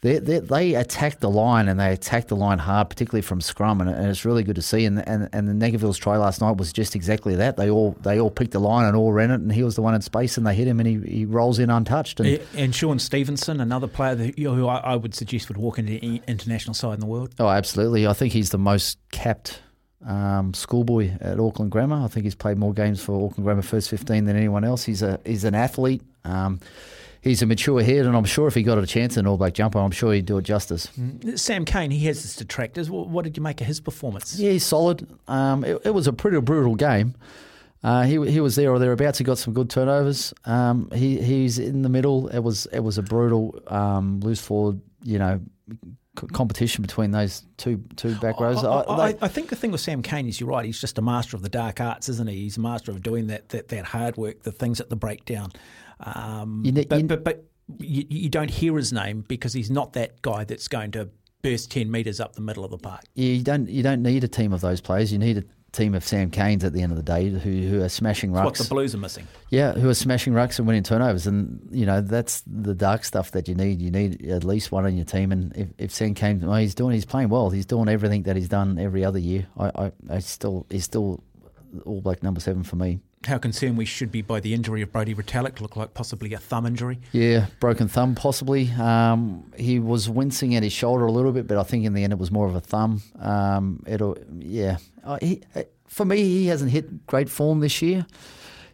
They, they, they attack the line and they attack the line hard, particularly from scrum, and, and it's really good to see. And and and the Nankivell's try last night was just exactly that. They all they all picked the line and all ran it, and he was the one in space, and they hit him, and he, he rolls in untouched. And And Shaun Stevenson, another player that, who I, I would suggest would walk into any international side in the world. Oh, absolutely. I think he's the most capped um, schoolboy at Auckland Grammar. I think he's played more games for Auckland Grammar first 15 than anyone else. He's a he's an athlete. Um, he's a mature head, and I'm sure if he got a chance in an All Black jumper, I'm sure he'd do it justice. Sam Cane, he has his detractors. What, what did you make of his performance? Yeah, he's solid. Um, it, it was a pretty brutal game. Uh, he he was there or thereabouts. He got some good turnovers. Um, he he's in the middle. It was it was a brutal um, loose forward. You know. Competition between those two two back rows. I, I- I, I think the thing with Sam Cane is you're right. He's just a master of the dark arts, isn't he? He's a master of doing that that, that hard work, the things at the breakdown. Um, You but, you- but but you, you don't hear his name because he's not that guy that's going to burst ten meters up the middle of the park. Yeah, you don't you don't need a team of those players. You need a team of Sam Canes at the end of the day who who are smashing That's what rucks. the Blues are missing. yeah, who are smashing rucks and winning turnovers, and you know that's the dark stuff that you need. You need at least one on your team, and if, if Sam Canes, well, he's doing, he's playing well. He's doing everything that he's done every other year. I, I, I still, he's still All Black number seven for me. How concerned we should be by the injury of Brodie Retallick, look like possibly a thumb injury. Yeah, broken thumb possibly. Um, he was wincing at his shoulder a little bit, but I think in the end it was more of a thumb. Um, it'll, yeah. Uh, he, uh, for me, he hasn't hit great form this year.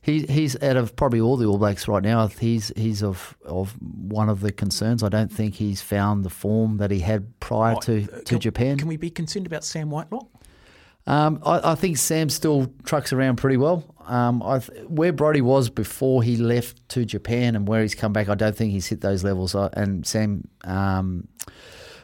He, he's out of probably all the All Blacks right now. He's he's of of one of the concerns. I don't think he's found the form that he had prior to, to Can- Japan. Can we be concerned about Sam Whitelock? Um, I, I think Sam still trucks around pretty well. Um, th- where Brodie was before he left to Japan and where he's come back, I don't think he's hit those levels. I, and Sam um,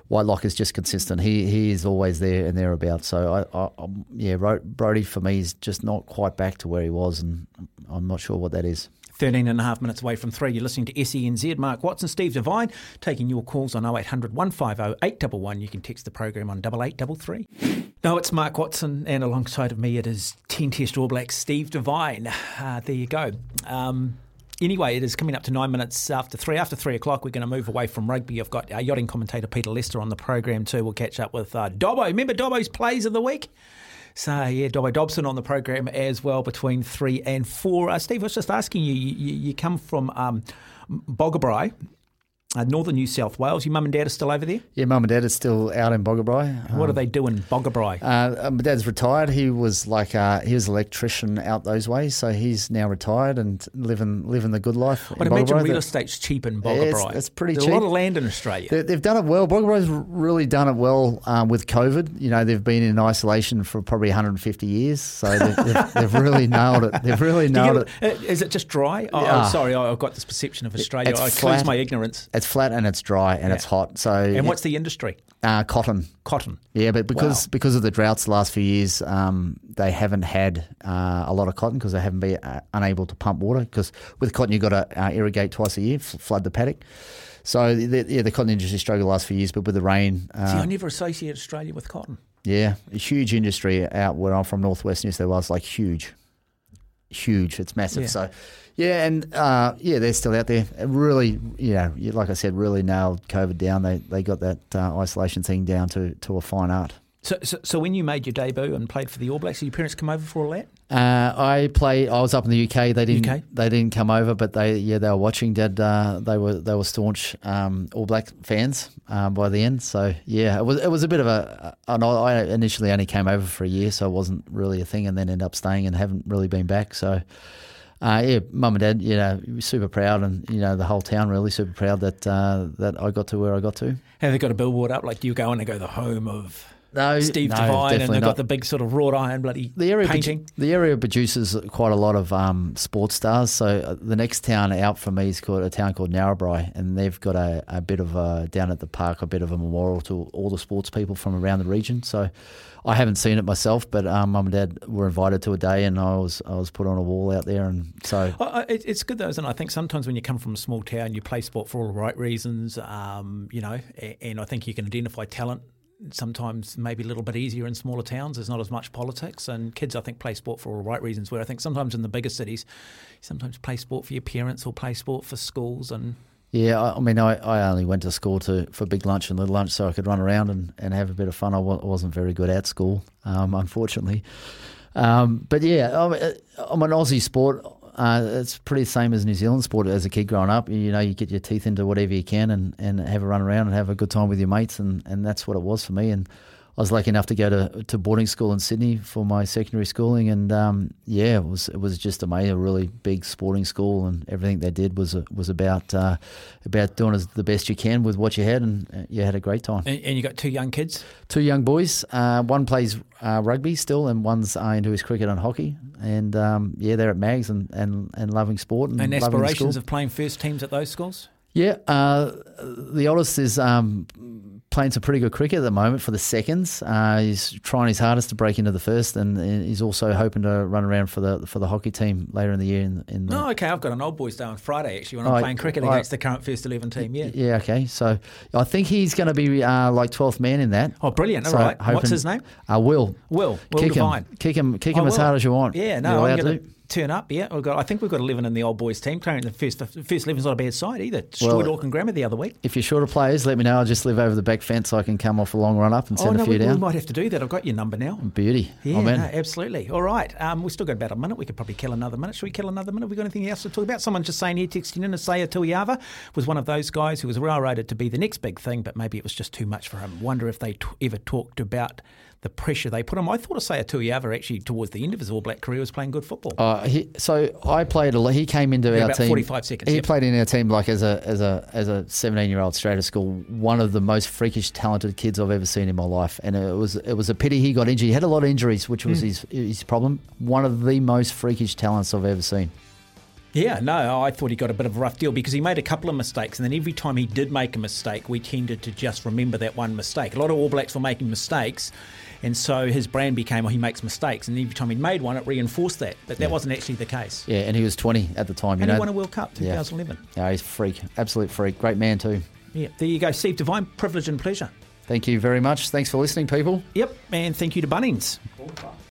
Whitelock is just consistent. He he is always there and thereabouts. So I, I, yeah, Brodie for me is just not quite back to where he was, and I'm not sure what that is. 13 and a half minutes away from three. You're listening to SENZ. Mark Watson, Steve Devine, taking your calls on 0800 150 811. You can text the program on 8833. No, it's Mark Watson, and alongside of me it is 10 Test All Blacks Steve Devine. Uh, there you go. Um, Anyway, it is coming up to nine minutes after three. After three o'clock, we're going to move away from rugby. I've got our yachting commentator Peter Lester on the program too. We'll catch up with uh, Dobbo. Remember Dobbo's plays of the week? So yeah, Dobbo Dobson on the program as well between three and four. Uh, Steve, I was just asking you. You, you come from um, Boggabri, uh, northern New South Wales. Your mum and dad are still over there. Yeah, mum and dad are still out in Boggabri. what do Um, they do in Boggabri? Uh, my dad's retired. He was like uh, he was an electrician out those ways, so he's now retired and living living the good life. I'd imagine Boggabri. real estate's cheap in Yeah, it's- it's pretty There's a lot of land in Australia. They, they've done it well. Boggabri's really done it well um, with COVID. You know, they've been in isolation for probably 150 years, so they've, they've, they've really nailed it. They've really nailed it. it- uh, it just dry? Oh, Yeah. oh, sorry, I- I've got this perception of Australia. It's I flat. my ignorance. It's flat and it's dry and it's hot. So And what's the industry? uh, cotton? Cotton. Yeah, but because Wow. because of the droughts the last few years, um, they haven't had uh, a lot of cotton because they haven't been uh, unable to pump water. Because with cotton, you've got to uh, irrigate twice a year, f- flood the paddock. So the, yeah, the cotton industry struggled the last few years, but with the rain, See, I uh, never associate Australia with cotton. yeah, a huge industry out where I'm from, northwest New South Wales, like huge, huge. It's massive. Yeah. So yeah, and uh, yeah, they're still out there. It Really, you know, like I said, really nailed COVID down. They they got that uh, isolation thing down to to a fine art. So, so, so when you made your debut and played for the All Blacks, did your parents come over for all that? Uh, I play. I was up in the UK. They didn't. UK? They didn't come over, but they yeah they were watching. Dad. Uh, they were they were staunch um, All Black fans um, by the end. So yeah, it was it was a bit of a. And I initially only came over for a year, so it wasn't really a thing, and then ended up staying and haven't really been back. So. Uh, yeah, mum and dad, you know, super proud, and you know the whole town really super proud that uh, that I got to where I got to. Have they got a billboard up? Like, you go and they go the home of no, Steve no, Devine, and they've not. got the big sort of wrought iron bloody the area painting. the area produces quite a lot of um, sports stars. So uh, the next town out from me is called a town called Narrabri, and they've got a, a bit of a down at the park a bit of a memorial to all the sports people from around the region. So I haven't seen it myself, but um, mum and dad were invited to a day, and I was I was put on a wall out there, and so it- It's good though, isn't it? I think sometimes when you come from a small town, you play sport for all the right reasons, um, you know, and I think you can identify talent. Sometimes maybe a little bit easier in smaller towns. There's not as much politics, and kids I think play sport for all the right reasons. Where I think sometimes in the bigger cities, you sometimes play sport for your parents or play sport for schools, and Yeah, I, I mean, I, I only went to school to for big lunch and little lunch so I could run around and, and have a bit of fun. I wasn't very good at school, um, unfortunately. Um, but yeah, I'm, I'm an Aussie sport. Uh, it's pretty the same as New Zealand sport as a kid growing up. You know, you get your teeth into whatever you can and, and have a run around and have a good time with your mates, and, and that's what it was for me. And I was lucky enough to go to, to boarding school in Sydney for my secondary schooling, and um, yeah, it was it was just amazing. A really big sporting school, and everything they did was was about uh, about doing as the best you can with what you had, and uh, you had a great time. and, and you got two young kids. Two young boys. Uh, one plays uh, rugby still, and one's uh, into his cricket and hockey. And um, yeah, they're at Mags and, and, and loving sport and, And aspirations of playing first teams at those schools. Yeah, uh, the oldest is um, playing some pretty good cricket at the moment for the seconds. Uh, he's trying his hardest to break into the first, and he's also hoping to run around for the for the hockey team later in the year. In, in the, Oh, okay. I've got an old boys day on Friday actually when I'm Oh, playing cricket I- against the current first eleven team. Yeah. yeah, okay. So I think he's going to be uh, like twelfth man in that. Oh, brilliant! All So right. What's his name? Uh, Will. Will. Will kick Devine. him, kick him, kick I him as hard as you want. Yeah, You're no, I'm allowed to. Turn up. Yeah, we've got, I think we've got 11 in the old boys team. Currently, the first, the first 11's not a bad side either. Destroyed Well, Auckland Grammar the other week. If you're short of players, let me know. I'll just live over the back fence so I can come off a long run up and Oh, send no, a few we, we might have to do that. I've got your number now. Beauty. Yeah, no, absolutely. All right. Um, we've still got about a minute. We could probably kill another minute. Should we kill another minute? Have we got anything else to talk about? Someone just saying here, texting in, Isaia Toeava was one of those guys who was railroaded to be the next big thing, but maybe it was just too much for him. Wonder if they t- ever talked about the pressure they put on him. I thought Isaia Toeava actually, towards the end of his All Black career, was playing good football. Uh, he, so I played a lot. He came into Yeah, our about team. 45 seconds, He yep. played in our team like as a as a as a 17 year old straight out of school. One of the most freakish, talented kids I've ever seen in my life. And it was it was a pity he got injured. He had a lot of injuries, which was Mm. his his problem. One of the most freakish talents I've ever seen. Yeah, no, I thought he got a bit of a rough deal because he made a couple of mistakes, and then every time he did make a mistake, we tended to just remember that one mistake. A lot of All Blacks were making mistakes, and so his brand became, well, he makes mistakes, and every time he made one, it reinforced that. But that Yeah. wasn't actually the case. Yeah, and he was 20 at the time. You And know, he won a World Cup, 2011. Yeah, he's a freak, absolute freak, great man too. Yeah, there you go, Steve Devine, Privilege and pleasure. Thank you very much. Thanks for listening, people. Yep, and thank you to Bunnings.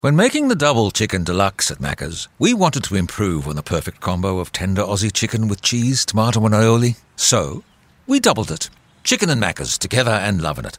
When making the double chicken deluxe at Macca's, we wanted to improve on the perfect combo of tender Aussie chicken with cheese, tomato, and aioli. So, we doubled it. Chicken and Macca's together and loving it.